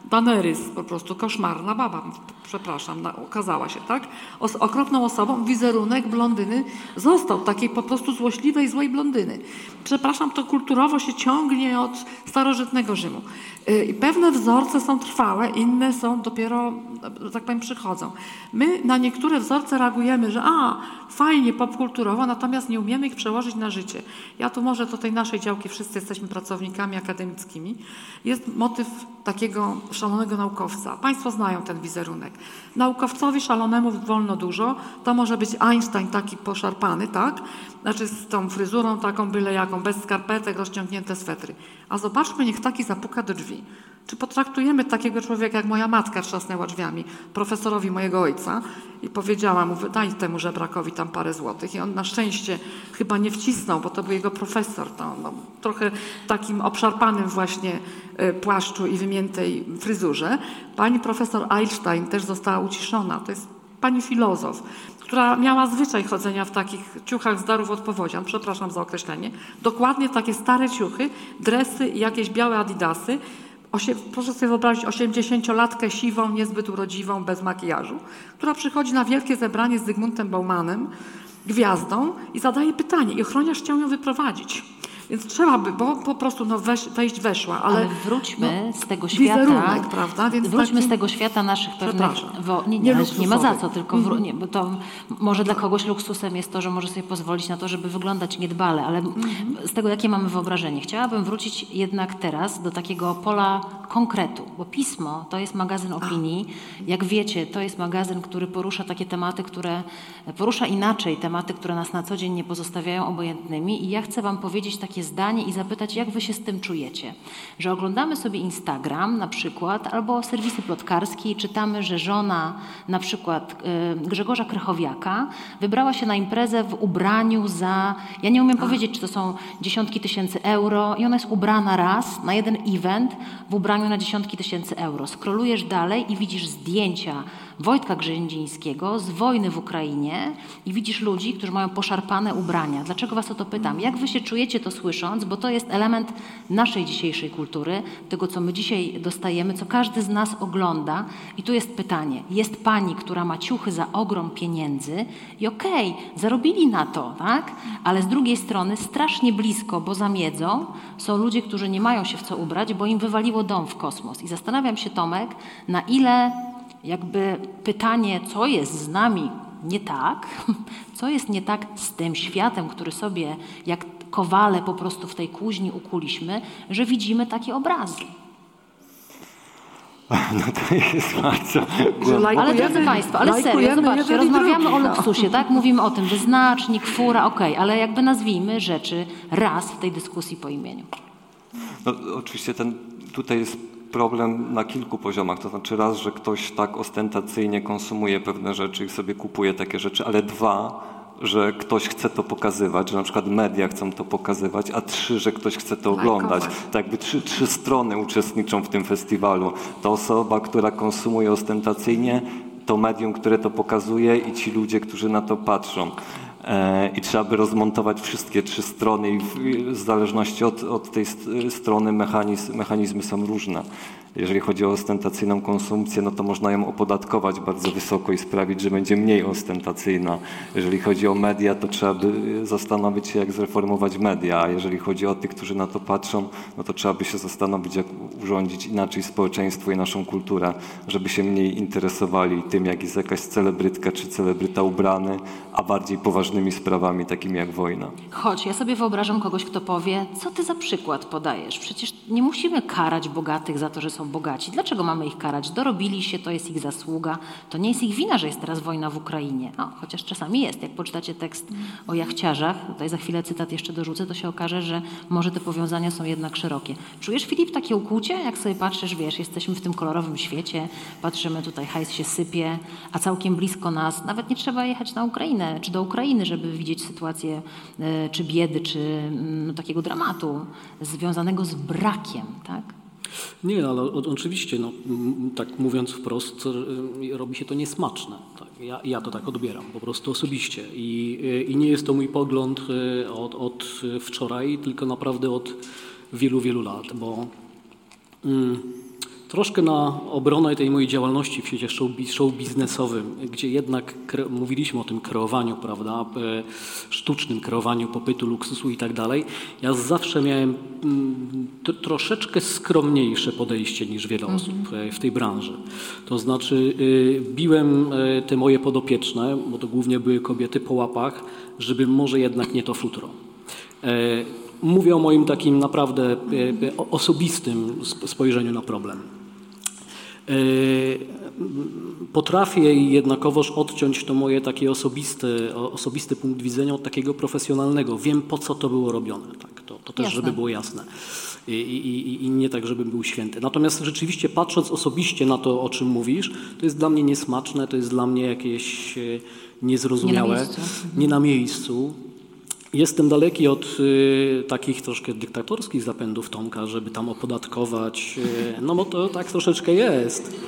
S4: Daenerys, po prostu koszmarna baba, przepraszam, na, okazała się, tak? Os, okropną osobą, wizerunek blondyny został, takiej po prostu złośliwej, złej blondyny. Przepraszam, to kulturowo się ciągnie od starożytnego Rzymu. Y, I pewne wzorce są trwałe, inne są dopiero, tak powiem, przychodzą. My na niektóre wzorce reagujemy, że a, fajnie, popkulturowo, natomiast nie umiemy ich przełożyć na życie. Ja tu może do tej naszej działki wszyscy jesteśmy pracownikami akademickimi. Jest motyw takiego szalonego naukowca. Państwo znają ten wizerunek. Naukowcowi szalonemu wolno dużo. To może być Einstein taki poszarpany, tak? Znaczy z tą fryzurą taką byle jaką, bez skarpetek, rozciągnięte swetry. A zobaczmy, niech taki zapuka do drzwi. Czy potraktujemy takiego człowieka, jak moja matka trzasnęła drzwiami, profesorowi mojego ojca i powiedziała mu, daj temu żebrakowi tam parę złotych. I on na szczęście chyba nie wcisnął, bo to był jego profesor. To, no, trochę takim obszarpanym właśnie e, płaszczu i wymiętej fryzurze. Pani profesor Einstein też została uciszona. To jest pani filozof, która miała zwyczaj chodzenia w takich ciuchach z darów od powodzian, przepraszam za określenie, dokładnie takie stare ciuchy, dresy i jakieś białe adidasy, Osie, proszę sobie wyobrazić 80-latkę siwą, niezbyt urodziwą, bez makijażu, która przychodzi na wielkie zebranie z Zygmuntem Baumanem, gwiazdą i zadaje pytanie i ochroniarz chciał ją wyprowadzić. Więc trzeba by, bo po prostu no, weź, wejść weszła, ale,
S3: Ale wróćmy
S4: no,
S3: z tego świata.
S4: prawda? Więc
S3: wróćmy
S4: taki-
S3: z tego świata naszych pewnych. Wo, nie,
S4: Nie
S3: nie, nie ma za co, tylko wró- nie, bo to może dla kogoś luksusem jest to, że może sobie pozwolić na to, żeby wyglądać niedbale, ale z tego, jakie mamy wyobrażenie. Chciałabym wrócić jednak teraz do takiego pola konkretu, bo pismo to jest magazyn opinii. Jak wiecie, to jest magazyn, który porusza takie tematy, które porusza inaczej tematy, które nas na co dzień nie pozostawiają obojętnymi. I ja chcę Wam powiedzieć takie zdanie i zapytać, jak Wy się z tym czujecie. Że oglądamy sobie Instagram na przykład, albo serwisy plotkarskie i czytamy, że żona na przykład y, Grzegorza Krychowiaka wybrała się na imprezę w ubraniu za, ja nie umiem powiedzieć, czy to są dziesiątki tysięcy euro i ona jest ubrana raz na jeden event w ubraniu na dziesiątki tysięcy euro. Skrolujesz dalej i widzisz zdjęcia Wojtka Grzędzińskiego z wojny w Ukrainie i widzisz ludzi, którzy mają poszarpane ubrania. Dlaczego was o to pytam? Jak wy się czujecie to słysząc? Bo to jest element naszej dzisiejszej kultury, tego co my dzisiaj dostajemy, co każdy z nas ogląda. I tu jest pytanie. Jest pani, która ma ciuchy za ogrom pieniędzy i okej, zarobili na to, tak? Ale z drugiej strony strasznie blisko, bo za miedzą są ludzie, którzy nie mają się w co ubrać, bo im wywaliło dom w kosmos. I zastanawiam się, Tomek, na ile jakby pytanie, co jest z nami nie tak, co jest nie tak z tym światem, który sobie jak kowale po prostu w tej kuźni ukuliśmy, że widzimy takie obrazy.
S6: No to jest bardzo
S3: Ale drodzy Państwo, ale serio, zobaczcie, rozmawiamy
S4: drugi,
S3: o
S4: no.
S3: luksusie, tak? Mówimy o tym, wyznacznik, fura, okej, ale jakby nazwijmy rzeczy raz w tej dyskusji po imieniu.
S6: No, oczywiście ten, tutaj jest problem na kilku poziomach. To znaczy raz, że ktoś tak ostentacyjnie konsumuje pewne rzeczy i sobie kupuje takie rzeczy, ale dwa, że ktoś chce to pokazywać, że na przykład media chcą to pokazywać, a trzy, że ktoś chce to oglądać. Tak jakby trzy, trzy strony uczestniczą w tym festiwalu. Ta osoba, która konsumuje ostentacyjnie, to medium, które to pokazuje i ci ludzie, którzy na to patrzą. E, I trzeba by rozmontować wszystkie trzy strony i w, zależności od, od tej st- strony mechanizm, mechanizmy są różne. Jeżeli chodzi o ostentacyjną konsumpcję, no to można ją opodatkować bardzo wysoko i sprawić, że będzie mniej ostentacyjna. Jeżeli chodzi o media, to trzeba by zastanowić się, jak zreformować media, a jeżeli chodzi o tych, którzy na to patrzą, no to trzeba by się zastanowić, jak urządzić inaczej społeczeństwo i naszą kulturę, żeby się mniej interesowali tym, jak jest jakaś celebrytka czy celebryta ubrany, a bardziej poważnymi sprawami, takimi jak wojna.
S3: Choć ja sobie wyobrażam kogoś, kto powie, co ty za przykład podajesz? Przecież nie musimy karać bogatych za to, że są bogaci. Dlaczego mamy ich karać? Dorobili się, to jest ich zasługa. To nie jest ich wina, że jest teraz wojna w Ukrainie. No, chociaż czasami jest. Jak poczytacie tekst o jachciarzach, tutaj za chwilę cytat jeszcze dorzucę, to się okaże, że może te powiązania są jednak szerokie. Czujesz, Filip, takie ukłucie? Jak sobie patrzysz, wiesz, jesteśmy w tym kolorowym świecie, patrzymy tutaj, hajs się sypie, a całkiem blisko nas, nawet nie trzeba jechać na Ukrainę, czy do Ukrainy, żeby widzieć sytuację e, czy biedy, czy mm, takiego dramatu związanego z brakiem, tak?
S5: Nie, ale o, oczywiście, no, tak mówiąc wprost, robi się to niesmaczne. Tak. Ja, ja to tak odbieram, po prostu osobiście. I, i nie jest to mój pogląd y, od, od wczoraj, tylko naprawdę od wielu, wielu lat, bo mm, troszkę na obronę tej mojej działalności w świecie show, bi- show biznesowym, gdzie jednak mówiliśmy o tym kreowaniu, prawda, e, sztucznym kreowaniu popytu, luksusu i tak dalej, ja zawsze miałem mm, troszeczkę skromniejsze podejście niż wiele osób e, w tej branży. To znaczy y, biłem e, te moje podopieczne, bo to głównie były kobiety po łapach, żeby może jednak nie to futro. Mówię o moim takim naprawdę osobistym sp- spojrzeniu na problem. E, Potrafię jednakowoż odciąć to moje takie osobiste, o- osobisty punkt widzenia od takiego profesjonalnego. Wiem po co to było robione. Tak? To, to też,
S3: Jasne.
S5: żeby było jasne. I, i, i- nie tak, żebym był święty. Natomiast rzeczywiście patrząc osobiście na to, o czym mówisz, to jest dla mnie niesmaczne, to jest dla mnie jakieś e, niezrozumiałe.
S3: miejscu.
S5: Nie na miejscu. Jestem daleki od y, takich troszkę dyktatorskich zapędów Tomka, żeby tam opodatkować. Y, no bo to tak troszeczkę jest.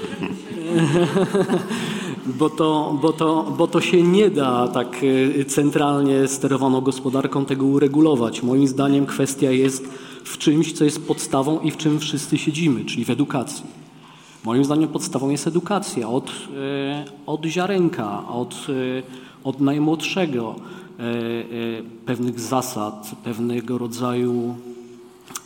S5: bo, to, bo, to, bo to się nie da tak y, centralnie sterowaną gospodarką tego uregulować. Moim zdaniem kwestia jest w czymś, co jest podstawą i w czym wszyscy siedzimy, czyli w edukacji. Moim zdaniem podstawą jest edukacja od, e, od ziarenka, od, e, od najmłodszego. E, e, pewnych zasad, pewnego rodzaju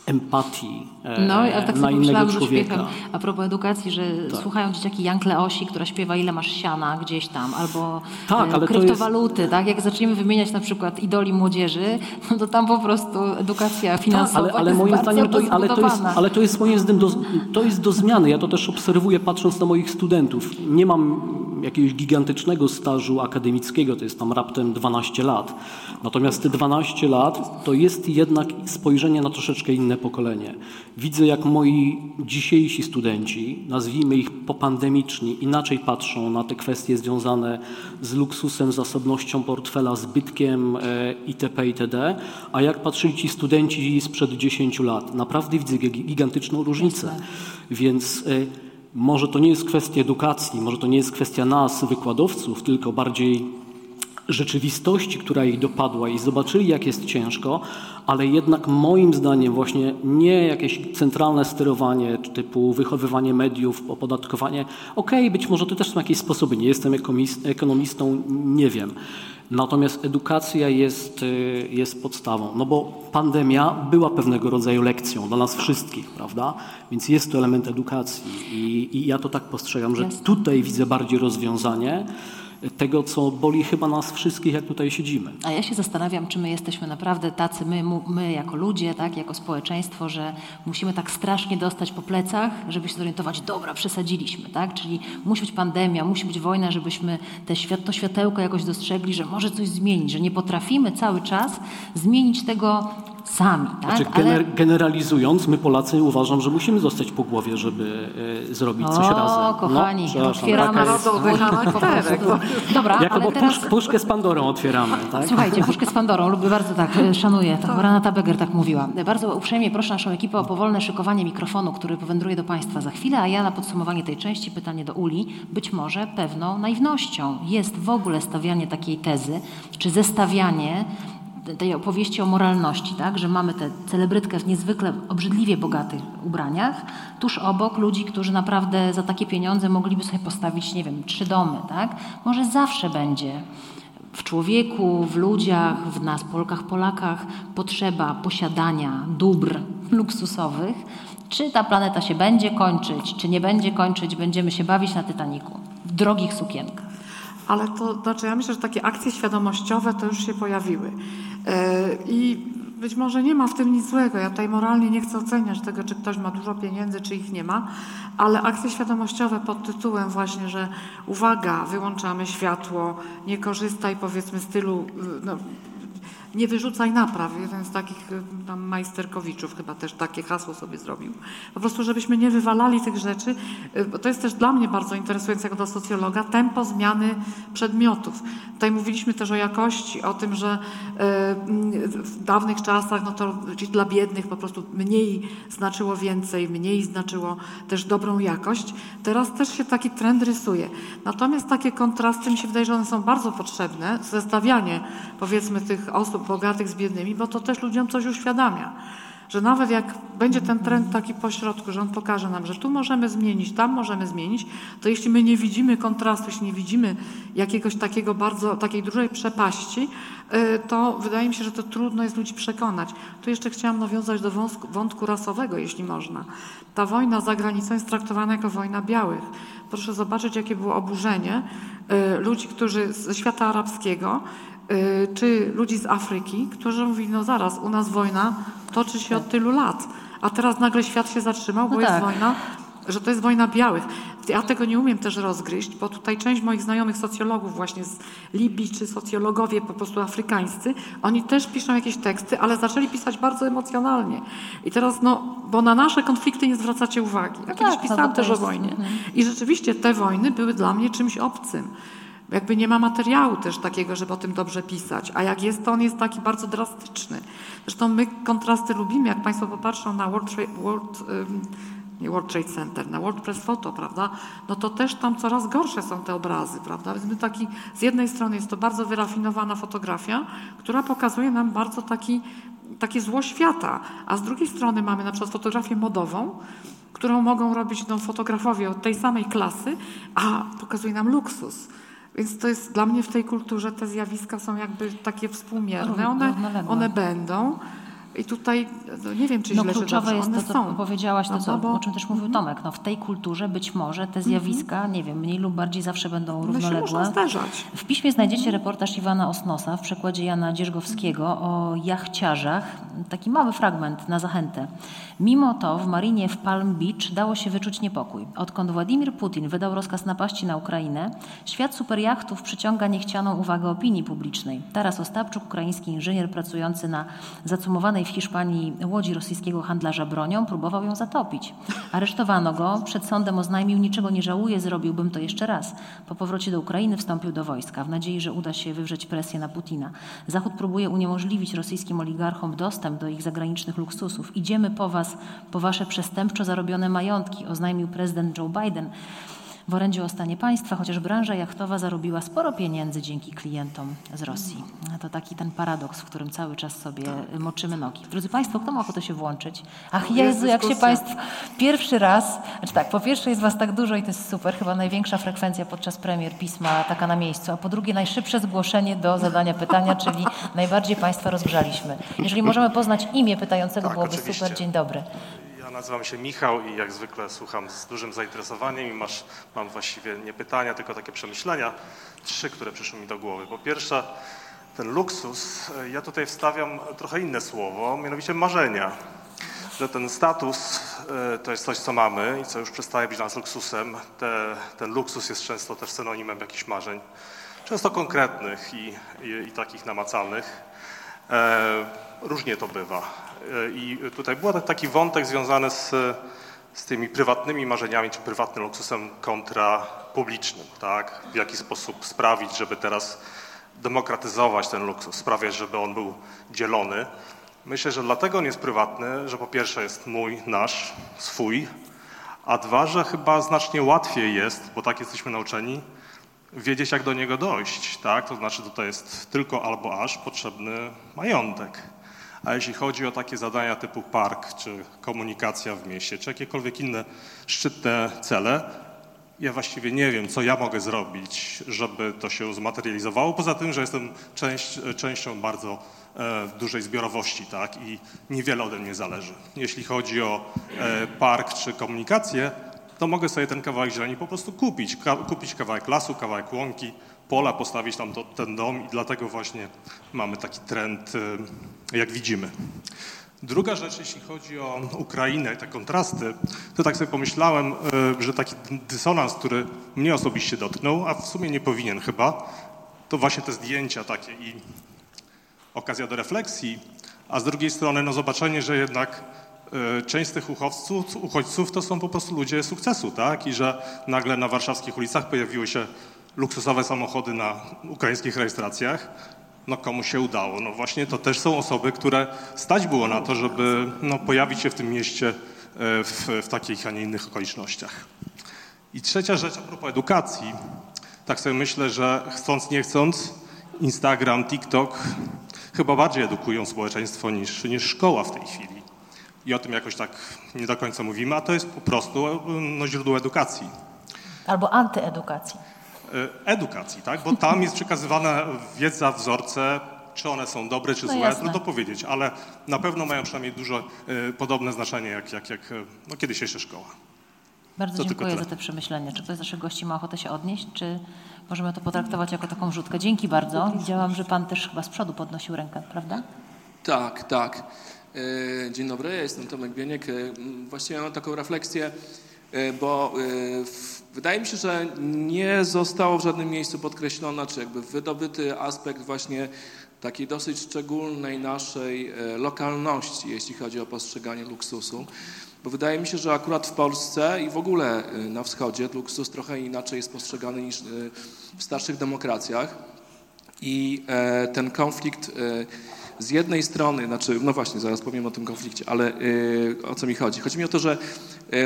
S5: empatii
S3: No, ja tak
S5: na
S3: sobie
S5: innego człowieka.
S3: a propos edukacji, że
S5: Tak.
S3: słuchają dzieciaki Jan Kleosi, która śpiewa ile masz siana gdzieś tam, albo
S5: Tak,
S3: e,
S5: ale to
S3: kryptowaluty, tak? Jak zaczniemy wymieniać na przykład idoli młodzieży, no to tam po prostu edukacja finansowa
S5: Tak, ale, ale
S3: jest
S5: moim zdaniem to, ale to, jest, ale to jest moim zdaniem do, to jest do zmiany. Ja to też obserwuję patrząc na moich studentów. Nie mam jakiegoś gigantycznego stażu akademickiego, to jest tam raptem 12 lat. Natomiast te 12 lat to jest jednak spojrzenie na troszeczkę inne pokolenie. Widzę, jak moi dzisiejsi studenci, nazwijmy ich popandemiczni, inaczej patrzą na te kwestie związane z luksusem, zasobnością portfela, zbytkiem e, itp. itd., a jak patrzyli ci studenci sprzed 10 lat. Naprawdę widzę gi- gigantyczną różnicę. Więc e, może to nie jest kwestia edukacji, może to nie jest kwestia nas, wykładowców, tylko bardziej rzeczywistości, która ich dopadła i zobaczyli, jak jest ciężko, ale jednak moim zdaniem właśnie nie jakieś centralne sterowanie typu wychowywanie mediów, opodatkowanie. Okej, być może to też są jakieś sposoby, nie jestem ekonomist- ekonomistą, nie wiem. Natomiast edukacja jest, y, jest podstawą, no bo pandemia była pewnego rodzaju lekcją dla nas wszystkich, prawda? Więc jest to element edukacji i, i ja to tak postrzegam, że tutaj widzę bardziej rozwiązanie tego, co boli chyba nas wszystkich, jak tutaj siedzimy.
S3: A ja się zastanawiam, czy my jesteśmy naprawdę tacy, my, my jako ludzie, tak, jako społeczeństwo, że musimy tak strasznie dostać po plecach, żeby się zorientować, dobra, przesadziliśmy, tak? Czyli musi być pandemia, musi być wojna, żebyśmy te świat, to światełko jakoś dostrzegli, że może coś zmienić, że nie potrafimy cały czas zmienić tego sami, tak?
S5: Znaczy, gener- generalizując, my Polacy uważam, że musimy zostać po głowie, żeby e, zrobić coś
S3: o,
S5: razem.
S3: kochani,
S5: przepraszam,
S3: otwieramy
S4: Narodowy
S3: po
S4: charakterek.
S3: prostu. Dobra,
S5: Jako
S3: ale
S5: bo
S3: teraz...
S5: pusz, puszkę z Pandorą otwieramy, tak?
S3: Słuchajcie, puszkę z Pandorą, lubię bardzo tak, e, szanuję, tak, Renata Beger tak mówiła. Bardzo uprzejmie proszę naszą ekipę o powolne szykowanie mikrofonu, który powędruje do Państwa za chwilę, a ja na podsumowanie tej części pytanie do Uli, być może pewną naiwnością jest w ogóle stawianie takiej tezy, czy zestawianie tej opowieści o moralności, tak, że mamy tę celebrytkę w niezwykle obrzydliwie bogatych ubraniach, tuż obok ludzi, którzy naprawdę za takie pieniądze mogliby sobie postawić, nie wiem, trzy domy, tak? Może zawsze będzie w człowieku, w ludziach, w nas, Polkach, Polakach, potrzeba posiadania dóbr luksusowych. Czy ta planeta się będzie kończyć, czy nie będzie kończyć, będziemy się bawić na Titaniku w drogich sukienkach.
S4: Ale to znaczy, ja myślę, że takie akcje świadomościowe to już się pojawiły. E, I być może nie ma w tym nic złego. Ja tutaj moralnie nie chcę oceniać tego, czy ktoś ma dużo pieniędzy, czy ich nie ma, ale akcje świadomościowe pod tytułem właśnie, że uwaga, wyłączamy światło, nie korzystaj powiedzmy stylu, y, no, nie wyrzucaj napraw. Jeden z takich y, tam majsterkowiczów chyba też takie hasło sobie zrobił. Po prostu, żebyśmy nie wywalali tych rzeczy. y, Bo to jest też dla mnie bardzo interesujące jako dla socjologa, tempo zmiany przedmiotów. Tutaj mówiliśmy też o jakości, o tym, że y, w dawnych czasach no to dla biednych po prostu mniej znaczyło więcej, mniej znaczyło też dobrą jakość. Teraz też się taki trend rysuje. Natomiast takie kontrasty mi się wydaje, że one są bardzo potrzebne. Zestawianie powiedzmy tych osób bogatych z biednymi, bo to też ludziom coś uświadamia. Że nawet jak będzie ten trend taki pośrodku, że on pokaże nam, że tu możemy zmienić, tam możemy zmienić, to jeśli my nie widzimy kontrastu, jeśli nie widzimy jakiegoś takiego bardzo, takiej dużej przepaści, y, to wydaje mi się, że to trudno jest ludzi przekonać. Tu jeszcze chciałam nawiązać do wąsku, wątku rasowego, jeśli można. Ta wojna za granicą jest traktowana jako wojna białych. Proszę zobaczyć, jakie było oburzenie y, ludzi, którzy ze świata arabskiego, czy ludzi z Afryki, którzy mówili, no zaraz, u nas wojna toczy się od tylu lat, a teraz nagle świat się zatrzymał, bo
S3: No
S4: jest
S3: tak.
S4: wojna, że to jest wojna białych. Ja tego nie umiem też rozgryźć, bo tutaj część moich znajomych socjologów właśnie z Libii, czy socjologowie po prostu afrykańscy, oni też piszą jakieś teksty, ale zaczęli pisać bardzo emocjonalnie. I teraz, no, bo na nasze konflikty nie zwracacie uwagi. Ja kiedyś
S3: tak, no
S4: pisałam też
S3: jest-
S4: o wojnie. I rzeczywiście te wojny były dla mnie czymś obcym. Jakby nie ma materiału też takiego, żeby o tym dobrze pisać. A jak jest, to on jest taki bardzo drastyczny. Zresztą my kontrasty lubimy. Jak Państwo popatrzą na World Trade, World, nie World Trade Center, na World Press Photo, prawda? No to też tam coraz gorsze są te obrazy, prawda? Więc my taki, z jednej strony jest to bardzo wyrafinowana fotografia, która pokazuje nam bardzo taki, takie zło świata, a z drugiej strony mamy na przykład fotografię modową, którą mogą robić no, fotografowie od tej samej klasy, a pokazuje nam luksus. Więc to jest dla mnie w tej kulturze te zjawiska są jakby takie współmierne. One, one będą. I tutaj no nie wiem, czy
S3: No
S4: źle,
S3: kluczowe jest to, co
S4: są.
S3: powiedziałaś, to, co?
S4: Bo
S3: o czym też mówił Tomek. No, w tej kulturze być może te zjawiska, nie wiem, mniej lub bardziej zawsze będą
S4: one się
S3: równoległe.
S4: zdarzać.
S3: W piśmie znajdziecie reportaż Iwana Osnosa w przekładzie Jana Dziergowskiego o jachciarzach. Taki mały fragment na zachętę. Mimo to w marinie w Palm Beach dało się wyczuć niepokój. Odkąd Władimir Putin wydał rozkaz napaści na Ukrainę, świat superjachtów przyciąga niechcianą uwagę opinii publicznej. Taras Ostapczuk, ukraiński inżynier pracujący na zacumowanej w Hiszpanii łodzi rosyjskiego handlarza bronią, próbował ją zatopić. Aresztowano go, przed sądem oznajmił, niczego nie żałuję, zrobiłbym to jeszcze raz. Po powrocie do Ukrainy wstąpił do wojska, w nadziei, że uda się wywrzeć presję na Putina. Zachód próbuje uniemożliwić rosyjskim oligarchom dostęp do ich zagranicznych luksusów. Idziemy po was, po wasze przestępczo zarobione majątki, oznajmił prezydent Joe Biden. W orędziu o stanie państwa, chociaż branża jachtowa zarobiła sporo pieniędzy dzięki klientom z Rosji. To taki ten paradoks, w którym cały czas sobie moczymy nogi. Drodzy Państwo, kto ma ochotę się włączyć? Ach Jezu, jak się. Państwo pierwszy raz, znaczy tak, po pierwsze jest Was tak dużo i to jest super, chyba największa frekwencja podczas premier pisma taka na miejscu, a po drugie najszybsze zgłoszenie do zadania pytania, czyli najbardziej Państwa rozgrzaliśmy. Jeżeli możemy poznać imię pytającego,
S7: Tak,
S3: byłoby
S7: oczywiście.
S3: super. Dzień dobry.
S7: Ja nazywam się Michał i jak zwykle słucham z dużym zainteresowaniem i masz, mam właściwie nie pytania, tylko takie przemyślenia, trzy, które przyszły mi do głowy. Po pierwsze, ten luksus, ja tutaj wstawiam trochę inne słowo, mianowicie marzenia. Że ten status e, to jest coś, co mamy i co już przestaje być dla nas luksusem. Te, ten luksus jest często też synonimem jakichś marzeń, często konkretnych i, i, i takich namacalnych. E, różnie to bywa. I tutaj był taki wątek związany z, z tymi prywatnymi marzeniami, czy prywatnym luksusem kontra publicznym, tak? W jaki sposób sprawić, żeby teraz demokratyzować ten luksus, sprawiać, żeby on był dzielony. Myślę, że dlatego on jest prywatny, że po pierwsze jest mój, nasz, swój, a dwa, że chyba znacznie łatwiej jest, bo tak jesteśmy nauczeni, wiedzieć, jak do niego dojść, tak? To znaczy, tutaj jest tylko albo aż potrzebny majątek. A jeśli chodzi o takie zadania typu park, czy komunikacja w mieście, czy jakiekolwiek inne szczytne cele, ja właściwie nie wiem, co ja mogę zrobić, żeby to się zmaterializowało, poza tym, że jestem część, częścią bardzo e, dużej zbiorowości, tak? I niewiele ode mnie zależy. Jeśli chodzi o e, park czy komunikację, to mogę sobie ten kawałek zieleni po prostu kupić. Ka kupić kawałek lasu, kawałek łąki, pola, postawić tam to, ten dom i dlatego właśnie mamy taki trend, y, jak widzimy. Druga rzecz, jeśli chodzi o Ukrainę i te kontrasty, to tak sobie pomyślałem, y, że taki dysonans, który mnie osobiście dotknął, a w sumie nie powinien chyba, to właśnie te zdjęcia takie i okazja do refleksji, a z drugiej strony no zobaczenie, że jednak y, część z tych uchodźców, uchodźców to są po prostu ludzie sukcesu, tak? I że nagle na warszawskich ulicach pojawiły się luksusowe samochody na ukraińskich rejestracjach. No komu się udało? No właśnie to też są osoby, które stać było na to, żeby no, pojawić się w tym mieście y, w, w takich, a nie innych okolicznościach. I trzecia rzecz a propos edukacji. Tak sobie myślę, że chcąc, nie chcąc, Instagram, TikTok chyba bardziej edukują społeczeństwo niż, niż szkoła w tej chwili. I o tym jakoś tak nie do końca mówimy, a to jest po prostu no, źródło edukacji.
S3: Albo antyedukacji.
S7: E, Edukacji, tak? Bo tam jest przekazywana wiedza, wzorce, czy one są dobre, czy
S3: No
S7: złe,
S3: jasne.
S7: trudno powiedzieć, ale na pewno mają przynajmniej dużo e, podobne znaczenie, jak, jak, jak e, no, kiedyś jeszcze szkoła.
S3: Bardzo
S7: To
S3: dziękuję za te przemyślenia. Czy ktoś z naszych gości ma ochotę się odnieść, czy możemy to potraktować jako taką wrzutkę? Dzięki bardzo. Widziałam, że pan też chyba z przodu podnosił rękę, prawda?
S8: Tak, tak. Dzień dobry, ja jestem Tomek Bieniek. Właściwie mam taką refleksję, bo w- wydaje mi się, że nie zostało w żadnym miejscu podkreślona, czy jakby wydobyty aspekt właśnie takiej dosyć szczególnej naszej e, lokalności, jeśli chodzi o postrzeganie luksusu. Bo wydaje mi się, że akurat w Polsce i w ogóle e, na wschodzie luksus trochę inaczej jest postrzegany niż e, w starszych demokracjach. I ten konflikt z jednej strony, znaczy, no właśnie, zaraz powiem o tym konflikcie, ale o co mi chodzi? Chodzi mi o to, że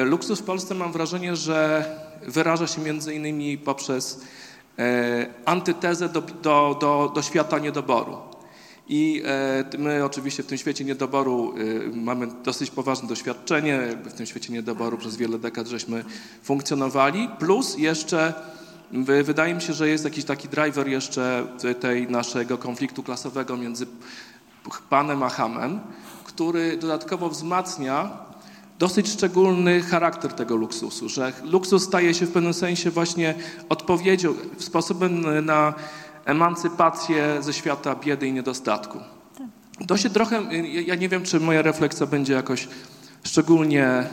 S8: luksus w Polsce mam wrażenie, że wyraża się między innymi poprzez e, antytezę do, do, do, do świata niedoboru. I e, my oczywiście w tym świecie niedoboru e, mamy dosyć poważne doświadczenie, jakby w tym świecie niedoboru przez wiele dekad żeśmy funkcjonowali, plus jeszcze Wy- Wydaje mi się, że jest jakiś taki driver jeszcze tej naszego konfliktu klasowego między panem a hamem, który dodatkowo wzmacnia dosyć szczególny charakter tego luksusu, że luksus staje się w pewnym sensie właśnie odpowiedzią, sposobem na emancypację ze świata biedy i niedostatku. To się trochę, ja nie wiem, czy moja refleksja będzie jakoś szczególnie e,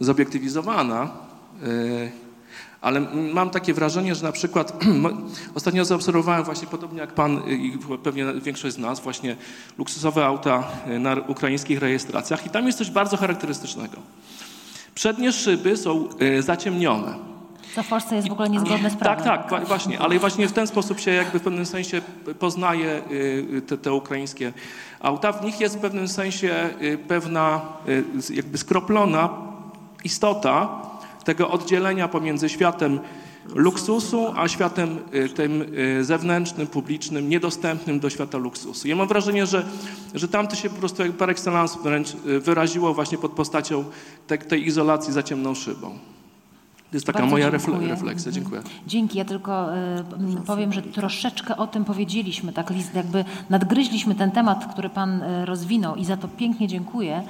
S8: zobiektywizowana, e, ale mam takie wrażenie, że na przykład ostatnio zaobserwowałem właśnie podobnie jak pan y, i pewnie większość z nas właśnie luksusowe auta y, na ukraińskich rejestracjach i tam jest coś bardzo charakterystycznego. Przednie szyby są y, zaciemnione.
S3: Co w Polsce jest w ogóle niezgodne z prawem.
S8: Tak, tak, właśnie, ale właśnie w ten sposób się jakby w pewnym sensie poznaje te, te ukraińskie auta. W nich jest w pewnym sensie pewna jakby skroplona istota tego oddzielenia pomiędzy światem luksusu, a światem y, tym y, zewnętrznym, publicznym, niedostępnym do świata luksusu. Ja mam wrażenie, że, że tam to się po prostu jak par excellence wręcz y, wyraziło właśnie pod postacią te, tej izolacji za ciemną szybą. To jest taka
S3: Bardzo
S8: moja
S3: dziękuję.
S8: refle- refleksja.
S3: Mhm.
S8: Dziękuję.
S3: Dzięki, ja tylko m, powiem, że troszeczkę o tym powiedzieliśmy, tak list, jakby nadgryźliśmy ten temat, który Pan rozwinął i za to pięknie dziękuję.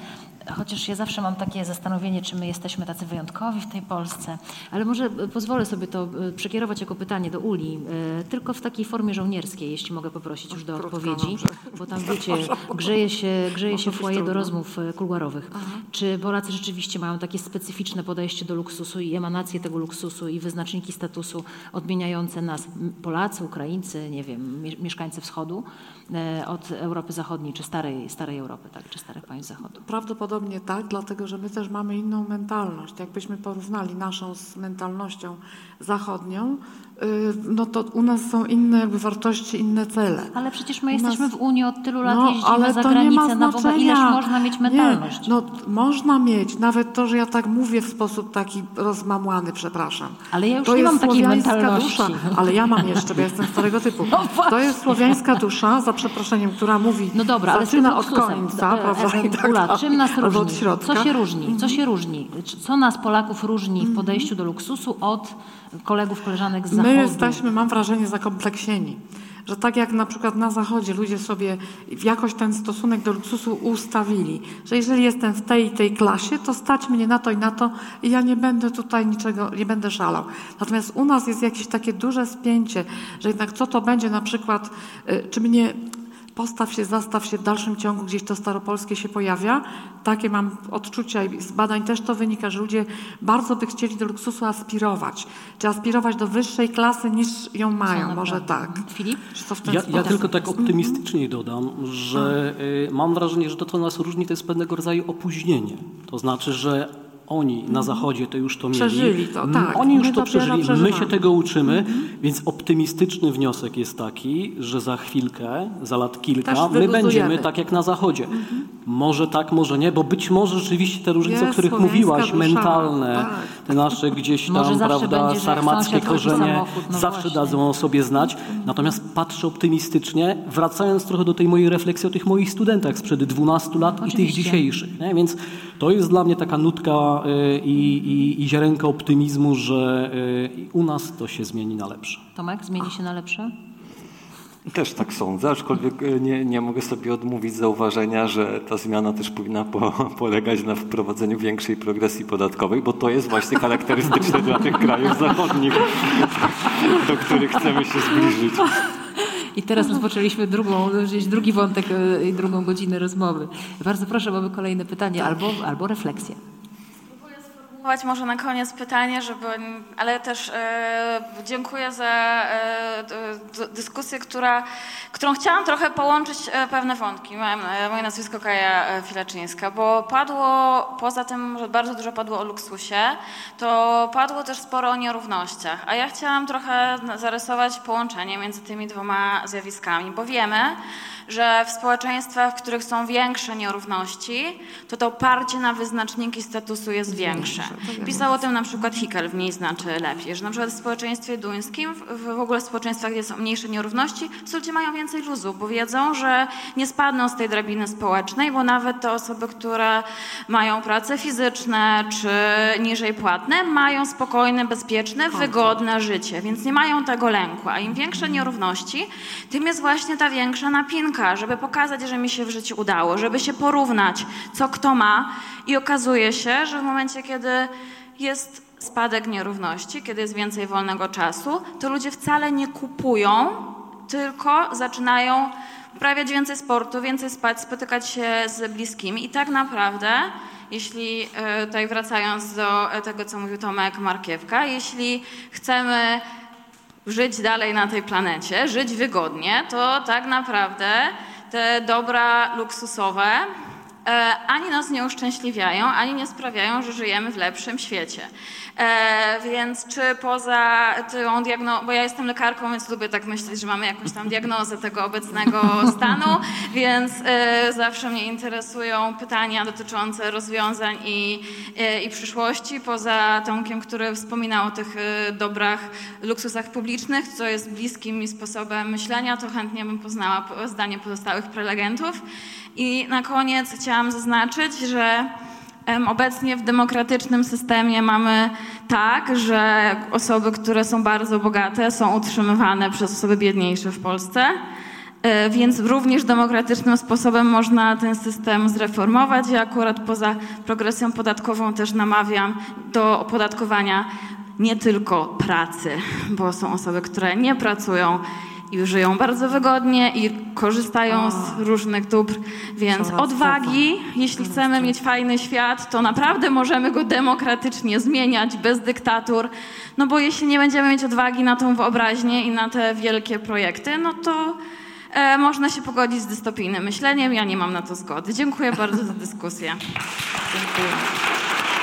S3: Chociaż ja zawsze mam takie zastanowienie, czy my jesteśmy tacy wyjątkowi w tej Polsce. Ale może e, pozwolę sobie to e, przekierować jako pytanie do Uli, e, tylko w takiej formie żołnierskiej, jeśli mogę poprosić już do odpowiedzi, bo tam wiecie, grzeje się, grzeje się foyer do rozmów kuluarowych. Czy Polacy rzeczywiście mają takie specyficzne podejście do luksusu i emanacje tego luksusu i wyznaczniki statusu odmieniające nas, Polacy, Ukraińcy, nie wiem, mie- mieszkańcy wschodu, od Europy Zachodniej, czy starej, starej Europy, tak, czy starych państw Zachodu?
S4: Prawdopodobnie tak, dlatego że my też mamy inną mentalność. Jakbyśmy porównali naszą z mentalnością zachodnią, no to u nas są inne jakby wartości, inne cele.
S3: Ale przecież my
S4: U nas-
S3: jesteśmy w Unii od tylu lat,
S4: No,
S3: jeździmy
S4: ale
S3: za
S4: to nie ma
S3: granicę na Boga. Ileż
S4: znaczenia.
S3: można mieć mentalność?
S4: Nie, no można mieć, nawet to, że ja tak mówię w sposób taki rozmamłany, przepraszam.
S3: Ale ja już
S4: to
S3: nie
S4: jest
S3: mam takiej mentalności.
S4: Dusza, ale ja mam jeszcze, bo ja jestem starego typu.
S3: No
S4: to jest słowiańska dusza, za przeproszeniem, która mówi,
S3: No dobra, ale
S4: zaczyna
S3: tym
S4: od końca,
S3: E,
S4: prawda?
S3: e,
S4: i tak
S3: Ula, czym nas różni?
S4: środka.
S3: Co się różni? Co się różni? Co nas Polaków różni w podejściu do luksusu od kolegów, koleżanek z Zachodu?
S4: My jesteśmy, mam wrażenie, zakompleksieni. Że tak jak na przykład na Zachodzie ludzie sobie jakoś ten stosunek do luksusu ustawili, że jeżeli jestem w tej i tej klasie, to stać mnie na to i na to i ja nie będę tutaj niczego, nie będę szalał. Natomiast u nas jest jakieś takie duże spięcie, że jednak co to będzie na przykład, y, czy mnie postaw się, zastaw się w dalszym ciągu, gdzieś to staropolskie się pojawia. Takie mam odczucia i z badań też to wynika, że ludzie bardzo by chcieli do luksusu aspirować. Czy aspirować do wyższej klasy niż ją mają, może tak.
S3: Filip?
S4: Czy to w ten
S5: Ja,
S4: sposób?
S5: ja tylko tak optymistycznie dodam, że y, mam wrażenie, że to, co nas różni, to jest pewnego rodzaju opóźnienie. To znaczy, że oni na Zachodzie to już to mieli.
S4: Przeżyli to,
S5: M,
S4: tak.
S5: Oni już
S4: My
S5: to przeżyli, my się tego uczymy, więc optymistyczny wniosek jest taki, że za chwilkę, za lat kilka, my będziemy tak jak na Zachodzie. Może tak, może nie, bo być może rzeczywiście te różnice, o
S4: Jest
S5: których
S4: słowiańska
S5: mówiłaś, mentalne,
S4: tak.
S5: Te nasze gdzieś tam, prawda,
S3: będzie, że
S5: sarmackie korzenie,
S3: samochód, no
S5: zawsze
S3: właśnie.
S5: dadzą o sobie znać. Natomiast patrzę optymistycznie, wracając trochę do tej mojej refleksji o tych moich studentach sprzed 12 lat i tych
S3: Oczywiście.
S5: dzisiejszych. Nie? Więc to jest dla mnie taka nutka y, i, i, i ziarenko optymizmu, że y, u nas to się zmieni na lepsze.
S3: Tomek, zmieni się na lepsze?
S6: Też tak sądzę, aczkolwiek e, nie, nie mogę sobie odmówić zauważenia, że ta zmiana też powinna po, polegać na wprowadzeniu większej progresji podatkowej, bo to jest właśnie charakterystyczne dla tych krajów zachodnich, do których chcemy się zbliżyć.
S3: I teraz rozpoczęliśmy drugą, gdzieś drugi wątek e, i drugą godzinę rozmowy. Bardzo proszę, mamy kolejne pytanie albo, albo refleksję.
S9: Może na koniec pytanie, żeby, ale też e, dziękuję za e, dyskusję, która, którą chciałam trochę połączyć e, pewne wątki. Mam, e, moje nazwisko Kaja e, Filaczyńska, bo padło, poza tym, że bardzo dużo padło o luksusie, to padło też sporo o nierównościach. A ja chciałam trochę zarysować połączenie między tymi dwoma zjawiskami, bo wiemy, że w społeczeństwach, w których są większe nierówności, to to oparcie na wyznaczniki statusu jest większe. Pisał o tym na przykład Hickel w Mniej znaczy lepiej, że na przykład w społeczeństwie duńskim, w, ogóle w społeczeństwach, gdzie są mniejsze nierówności, ludzie mają więcej luzu, bo wiedzą, że nie spadną z tej drabiny społecznej, bo nawet te osoby, które mają prace fizyczne czy niżej płatne, mają spokojne, bezpieczne, wygodne życie, więc nie mają tego lęku. A im większe nierówności, tym jest właśnie ta większa napinka, żeby pokazać, że mi się w życiu udało, żeby się porównać, co kto ma. I okazuje się, że w momencie, kiedy jest spadek nierówności, kiedy jest więcej wolnego czasu, to ludzie wcale nie kupują, tylko zaczynają uprawiać więcej sportu, więcej spać, spotykać się z bliskimi. I tak naprawdę, jeśli e, tutaj wracając do e, tego, co mówił Tomek Markiewka, jeśli chcemy żyć dalej na tej planecie, żyć wygodnie, to tak naprawdę te dobra luksusowe ani nas nie uszczęśliwiają, ani nie sprawiają, że żyjemy w lepszym świecie. E, więc czy poza tą diagnozą, bo ja jestem lekarką, więc lubię tak myśleć, że mamy jakąś tam diagnozę tego obecnego stanu, więc e, zawsze mnie interesują pytania dotyczące rozwiązań i, e, i przyszłości. Poza Tomkiem, który wspominał o tych e, dobrach, luksusach publicznych, co jest bliskim mi sposobem myślenia, to chętnie bym poznała po- zdanie pozostałych prelegentów. I na koniec chciałam zaznaczyć, że Obecnie w demokratycznym systemie mamy tak, że osoby, które są bardzo bogate, są utrzymywane przez osoby biedniejsze w Polsce. E, Więc również demokratycznym sposobem można ten system zreformować. Ja akurat poza progresją podatkową też namawiam do opodatkowania nie tylko pracy, bo są osoby, które nie pracują i żyją bardzo wygodnie i korzystają z różnych dóbr, więc odwagi, jeśli chcemy mieć fajny świat, to naprawdę możemy go demokratycznie zmieniać, bez dyktatur, no bo jeśli nie będziemy mieć odwagi na tą wyobraźnię i na te wielkie projekty, no to e, można się pogodzić z dystopijnym myśleniem, ja nie mam na to zgody. Dziękuję bardzo za dyskusję.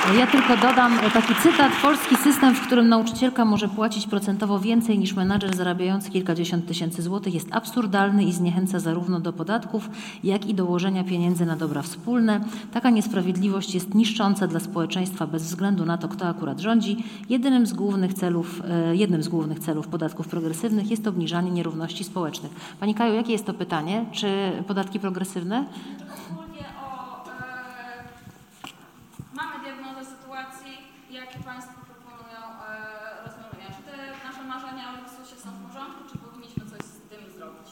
S3: Ja tylko dodam taki cytat. Polski system, w którym nauczycielka może płacić procentowo więcej niż menadżer zarabiający kilkadziesiąt tysięcy złotych jest absurdalny i zniechęca zarówno do podatków, jak i do łożenia pieniędzy na dobra wspólne. Taka niesprawiedliwość jest niszcząca dla społeczeństwa bez względu na to, kto akurat rządzi. Jedynym z głównych celów, e, jednym z głównych celów podatków progresywnych jest obniżanie nierówności społecznych. Pani Kaju, jakie jest to pytanie? Czy podatki progresywne?
S9: Ogólnie o, mamy diagnozę sytuacji, jakie Państwo proponują e, rozwiązania. Czy te nasze marzenia o luksusie są w porządku, czy powinniśmy coś z tym zrobić?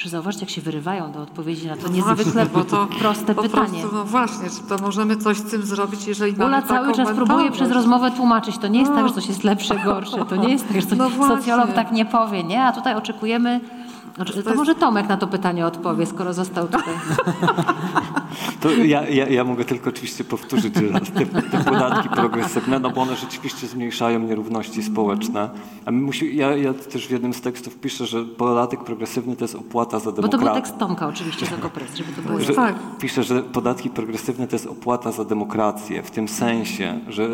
S3: Proszę zauważyć, jak się wyrywają do odpowiedzi na to
S4: No
S3: niezwykle
S4: właśnie, to
S3: proste
S4: po
S3: pytanie.
S4: Prostu, no właśnie, czy to możemy coś z tym zrobić, jeżeli
S3: Ula
S4: mamy
S3: cały czas próbuje przez rozmowę tłumaczyć. To nie jest
S4: No.
S3: tak, że coś jest lepsze, gorsze. To nie jest tak, że
S4: No
S3: socjolog tak nie powie, nie? A tutaj oczekujemy... To,
S4: jest-
S3: może Tomek na to pytanie odpowie, skoro został tutaj.
S6: To ja, ja, ja mogę tylko oczywiście powtórzyć raz te, te podatki progresywne, no bo one rzeczywiście zmniejszają nierówności społeczne. A my musi, ja, ja też w jednym z tekstów piszę, że podatek progresywny to jest opłata za
S3: Bo to
S6: demokrację.
S3: był tekst Tomka oczywiście z Okopres, żeby to było
S6: że,
S4: Tak.
S6: Pisze, że podatki progresywne to jest opłata za demokrację, w tym sensie, że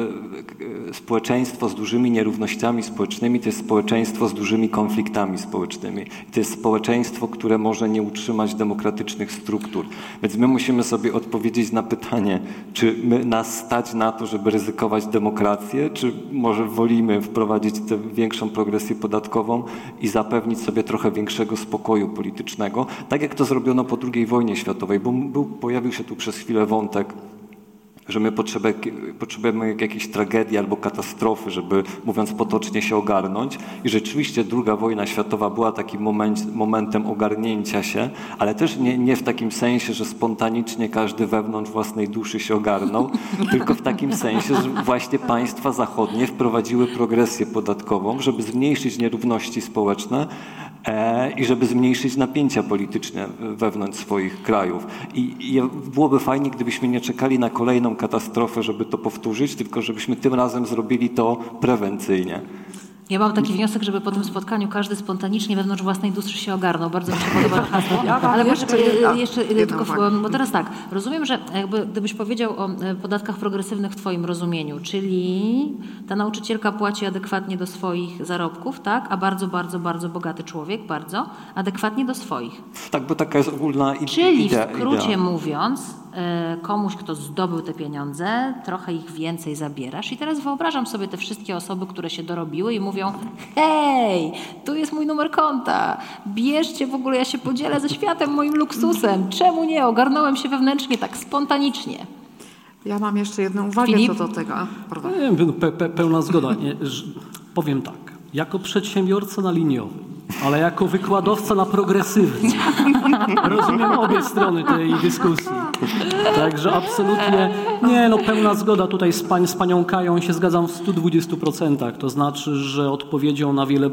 S6: e, społeczeństwo z dużymi nierównościami społecznymi to jest społeczeństwo z dużymi konfliktami społecznymi. To jest społeczeństwo, które może nie utrzymać demokratycznych struktur. Więc my musimy sobie odpowiedzieć na pytanie, czy my nas stać na to, żeby ryzykować demokrację, czy może wolimy wprowadzić tę większą progresję podatkową i zapewnić sobie trochę większego spokoju politycznego, tak jak to zrobiono po II wojnie światowej, bo był, pojawił się tu przez chwilę wątek, że my potrzebujemy jak- jakiejś tragedii albo katastrofy, żeby, mówiąc potocznie, się ogarnąć. I rzeczywiście druga wojna światowa była takim moment, momentem ogarnięcia się, ale też nie, nie w takim sensie, że spontanicznie każdy wewnątrz własnej duszy się ogarnął, tylko w takim sensie, że właśnie państwa zachodnie wprowadziły progresję podatkową, żeby zmniejszyć nierówności społeczne, i żeby zmniejszyć napięcia polityczne wewnątrz swoich krajów. I, I byłoby fajnie, gdybyśmy nie czekali na kolejną katastrofę, żeby to powtórzyć, tylko żebyśmy tym razem zrobili to prewencyjnie.
S3: Ja mam taki wniosek, żeby po tym spotkaniu każdy spontanicznie wewnątrz własnej duszy się ogarnął. Bardzo mi się podoba to hasło.
S4: Ja
S3: Ale
S4: jeszcze
S3: poczekaj,
S4: jedna-
S3: jeszcze
S4: jedną
S3: tylko, w- bo teraz tak, rozumiem, że jakby gdybyś powiedział o e, podatkach progresywnych w twoim rozumieniu, czyli ta nauczycielka płaci adekwatnie do swoich zarobków, tak? A bardzo, bardzo, bardzo bogaty człowiek, bardzo, adekwatnie do swoich.
S6: Tak, bo taka jest ogólna ide-
S3: Czyli w
S6: idea.
S3: skrócie
S6: idea.
S3: mówiąc, e, komuś, kto zdobył te pieniądze, trochę ich więcej zabierasz. I teraz wyobrażam sobie te wszystkie osoby, które się dorobiły i mówią: Hej, tu jest mój numer konta, bierzcie w ogóle, ja się podzielę ze światem moim luksusem. Czemu nie? Ogarnąłem się wewnętrznie tak spontanicznie.
S4: Ja mam jeszcze jedną uwagę
S3: Filip?
S4: co do tego. A.
S5: Nie, no, pe, pe, pełna zgoda. Nie, powiem tak, jako przedsiębiorca na liniowy, ale jako wykładowca na progresywny, rozumiem obie strony tej dyskusji. Także absolutnie, nie no, pełna zgoda tutaj z, pań, z panią Kają się zgadzam w 120%. To znaczy, że odpowiedzią na wiele,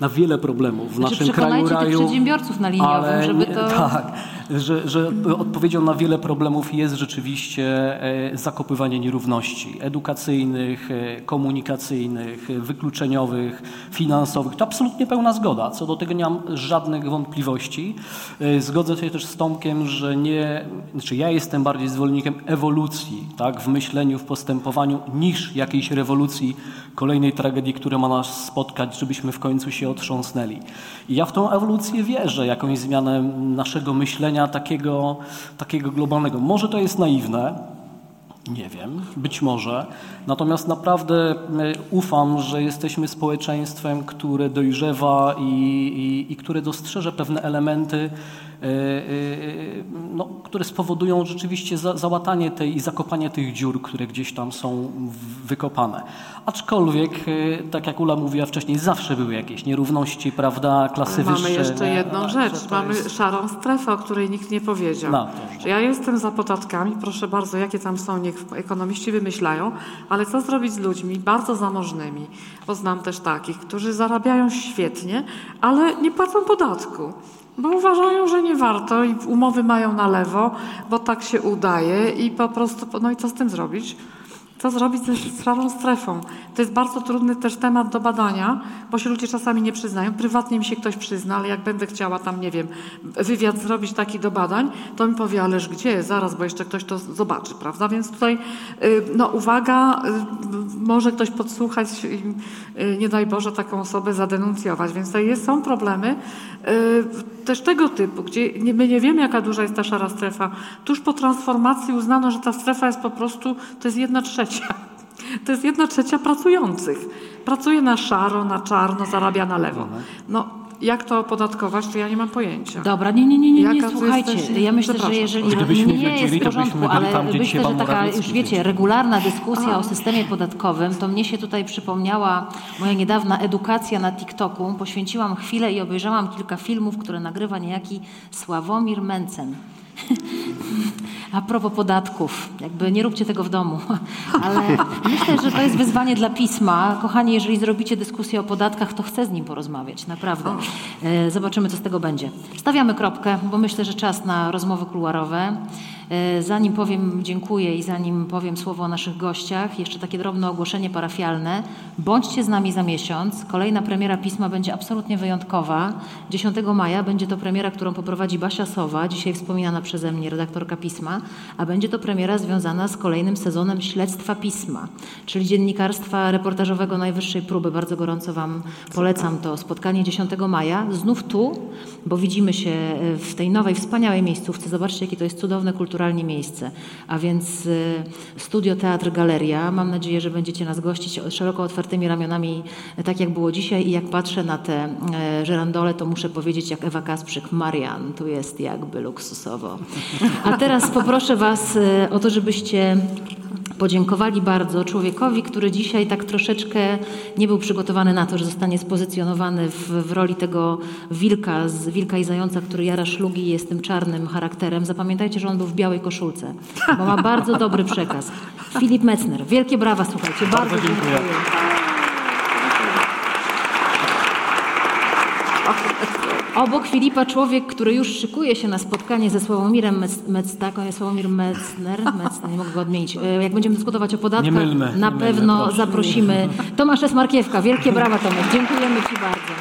S5: na wiele problemów w
S3: Znaczy,
S5: naszym kraju raju...
S3: przedsiębiorców na liniowym,
S5: Ale
S3: żeby to-
S5: Tak, że, że odpowiedzią na wiele problemów jest rzeczywiście e, zakopywanie nierówności edukacyjnych, e, komunikacyjnych, e, wykluczeniowych, finansowych. To absolutnie pełna zgoda. Co do tego nie mam żadnych wątpliwości. Zgodzę się też z Tomkiem, że nie, znaczy ja jestem bardziej zwolennikiem ewolucji tak, w myśleniu, w postępowaniu, niż jakiejś rewolucji, kolejnej tragedii, która ma nas spotkać, żebyśmy w końcu się otrząsnęli. I ja w tą ewolucję wierzę, jakąś zmianę naszego myślenia takiego, takiego globalnego. Może to jest naiwne, nie wiem, być może. Natomiast naprawdę e, ufam, że jesteśmy społeczeństwem, które dojrzewa i, i, i które dostrzeże pewne elementy, no, które spowodują rzeczywiście za, załatanie tej i zakopanie tych dziur, które gdzieś tam są wykopane. Aczkolwiek, e, tak jak Ula mówiła wcześniej, zawsze były jakieś nierówności, prawda, klasy
S4: Mamy
S5: wyższe.
S4: jeszcze
S5: nie?
S4: jedną
S5: No,
S4: rzecz. Mamy
S5: jest-
S4: szarą strefę, o której nikt nie powiedział.
S5: No,
S4: ja jestem za podatkami, proszę bardzo, jakie tam są, niech ekonomiści wymyślają, ale co zrobić z ludźmi bardzo zamożnymi? Bo znam też takich, którzy zarabiają świetnie, ale nie płacą podatku. Bo uważają, że nie warto i umowy mają na lewo, bo tak się udaje i po prostu, no i co z tym zrobić? Co zrobić ze szarą strefą? To jest bardzo trudny też temat do badania, bo się ludzie czasami nie przyznają. Prywatnie mi się ktoś przyzna, ale jak będę chciała tam, nie wiem, wywiad zrobić taki do badań, to mi powie, ależ gdzie? Zaraz, bo jeszcze ktoś to zobaczy, prawda? Więc tutaj, y, no uwaga, y, może ktoś podsłuchać i y, nie daj Boże taką osobę zadenuncjować. Więc tutaj jest, są problemy też tego typu, gdzie my nie wiemy, jaka duża jest ta szara strefa. Tuż po transformacji uznano, że ta strefa jest po prostu, to jest jedna trzecia. To jest jedna trzecia pracujących. Pracuje na szaro, na czarno, zarabia na lewo. No, jak to opodatkować, to ja nie mam pojęcia.
S3: Dobra, nie, nie, nie, nie, nie
S4: Jaka
S3: słuchajcie.
S4: jesteś-
S3: Ja myślę, że
S4: Przepraszam.
S3: jeżeli
S5: Gdybyśmy
S3: nie
S5: wiedzieli,
S3: jest w
S5: to byśmy
S3: porządku,
S5: byli
S3: ale
S5: tam, gdzie
S3: myślę, że taka
S5: Morawiecki
S3: już wiecie, regularna dyskusja o systemie podatkowym, to mnie się tutaj przypomniała moja niedawna edukacja na TikToku. Poświęciłam chwilę i obejrzałam kilka filmów, które nagrywa niejaki Sławomir Mencen. A propos podatków, jakby nie róbcie tego w domu, ale myślę, że to jest wyzwanie dla pisma. Kochani, jeżeli zrobicie dyskusję o podatkach, to chcę z nim porozmawiać, naprawdę. E, Zobaczymy, co z tego będzie. Stawiamy kropkę, bo myślę, że czas na rozmowy kuluarowe. E, Zanim powiem dziękuję i zanim powiem słowo o naszych gościach, jeszcze takie drobne ogłoszenie parafialne. Bądźcie z nami za miesiąc. Kolejna premiera pisma będzie absolutnie wyjątkowa. 10 maja będzie to premiera, którą poprowadzi Basia Sowa, dzisiaj wspominana przeze mnie redaktorka pisma, a będzie to premiera związana z kolejnym sezonem śledztwa pisma, czyli dziennikarstwa reportażowego najwyższej próby. Bardzo gorąco Wam polecam to spotkanie 10 maja. Znów tu, bo widzimy się w tej nowej, wspaniałej miejscówce. Zobaczcie, jakie to jest cudowne kulturalnie miejsce. A więc y, Studio Teatr Galeria. Mam nadzieję, że będziecie nas gościć szeroko otwartymi ramionami, tak jak było dzisiaj. I jak patrzę na te e, żerandole, to muszę powiedzieć, jak Ewa Kasprzyk, Marian, tu jest jakby luksusowo. A teraz poproszę Was e, o to, żebyście podziękowali bardzo człowiekowi, który dzisiaj tak troszeczkę nie był przygotowany na to, że zostanie spozycjonowany w, w roli tego wilka z Wilka i Zająca, który jara szlugi i jest tym czarnym charakterem. Zapamiętajcie, że on był w białej koszulce, bo ma bardzo dobry przekaz. Filip Metzner, wielkie brawa, słuchajcie, bardzo, dziękuję. Obok Filipa człowiek, który już szykuje się na spotkanie ze Sławomirem tak, on jest Sławomir Metzner, Metzner, nie mogę go odmienić. E, Jak będziemy dyskutować o podatkach,
S5: mylmy,
S3: na
S5: mylmy,
S3: pewno
S5: proszę.
S3: zaprosimy. Tomasz S. Markiewka, wielkie brawa Tomek, dziękujemy Ci bardzo.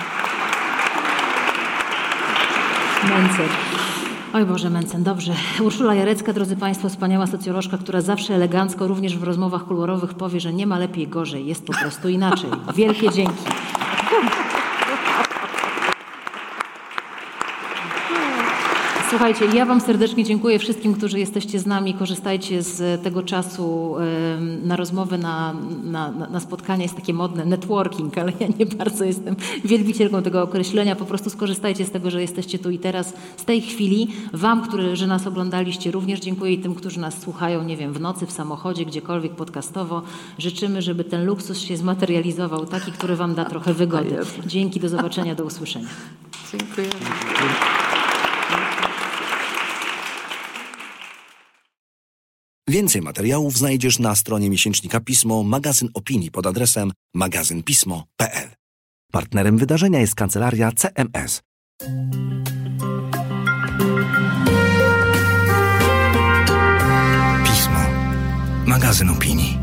S3: Mencen. Oj Boże, Mencen, dobrze. Urszula Jarecka, drodzy Państwo, wspaniała socjolożka, która zawsze elegancko, również w rozmowach kuluarowych powie, że nie ma lepiej, gorzej, jest po prostu inaczej. Wielkie dzięki. Słuchajcie, ja Wam serdecznie dziękuję wszystkim, którzy jesteście z nami. Korzystajcie z tego czasu na rozmowy, na, na, na spotkania. Jest takie modne networking, ale ja nie bardzo jestem wielbicielką tego określenia. Po prostu skorzystajcie z tego, że jesteście tu i teraz, z tej chwili. Wam, którzy że nas oglądaliście, również dziękuję i tym, którzy nas słuchają, nie wiem, w nocy, w samochodzie, gdziekolwiek podcastowo. Życzymy, żeby ten luksus się zmaterializował, taki, który Wam da trochę wygody. Dzięki, do zobaczenia, do usłyszenia.
S4: Dziękuję.
S1: Więcej materiałów znajdziesz na stronie miesięcznika Pismo, magazyn opinii pod adresem magazynpismo.pl. Partnerem wydarzenia jest kancelaria CMS. Pismo. Magazyn opinii.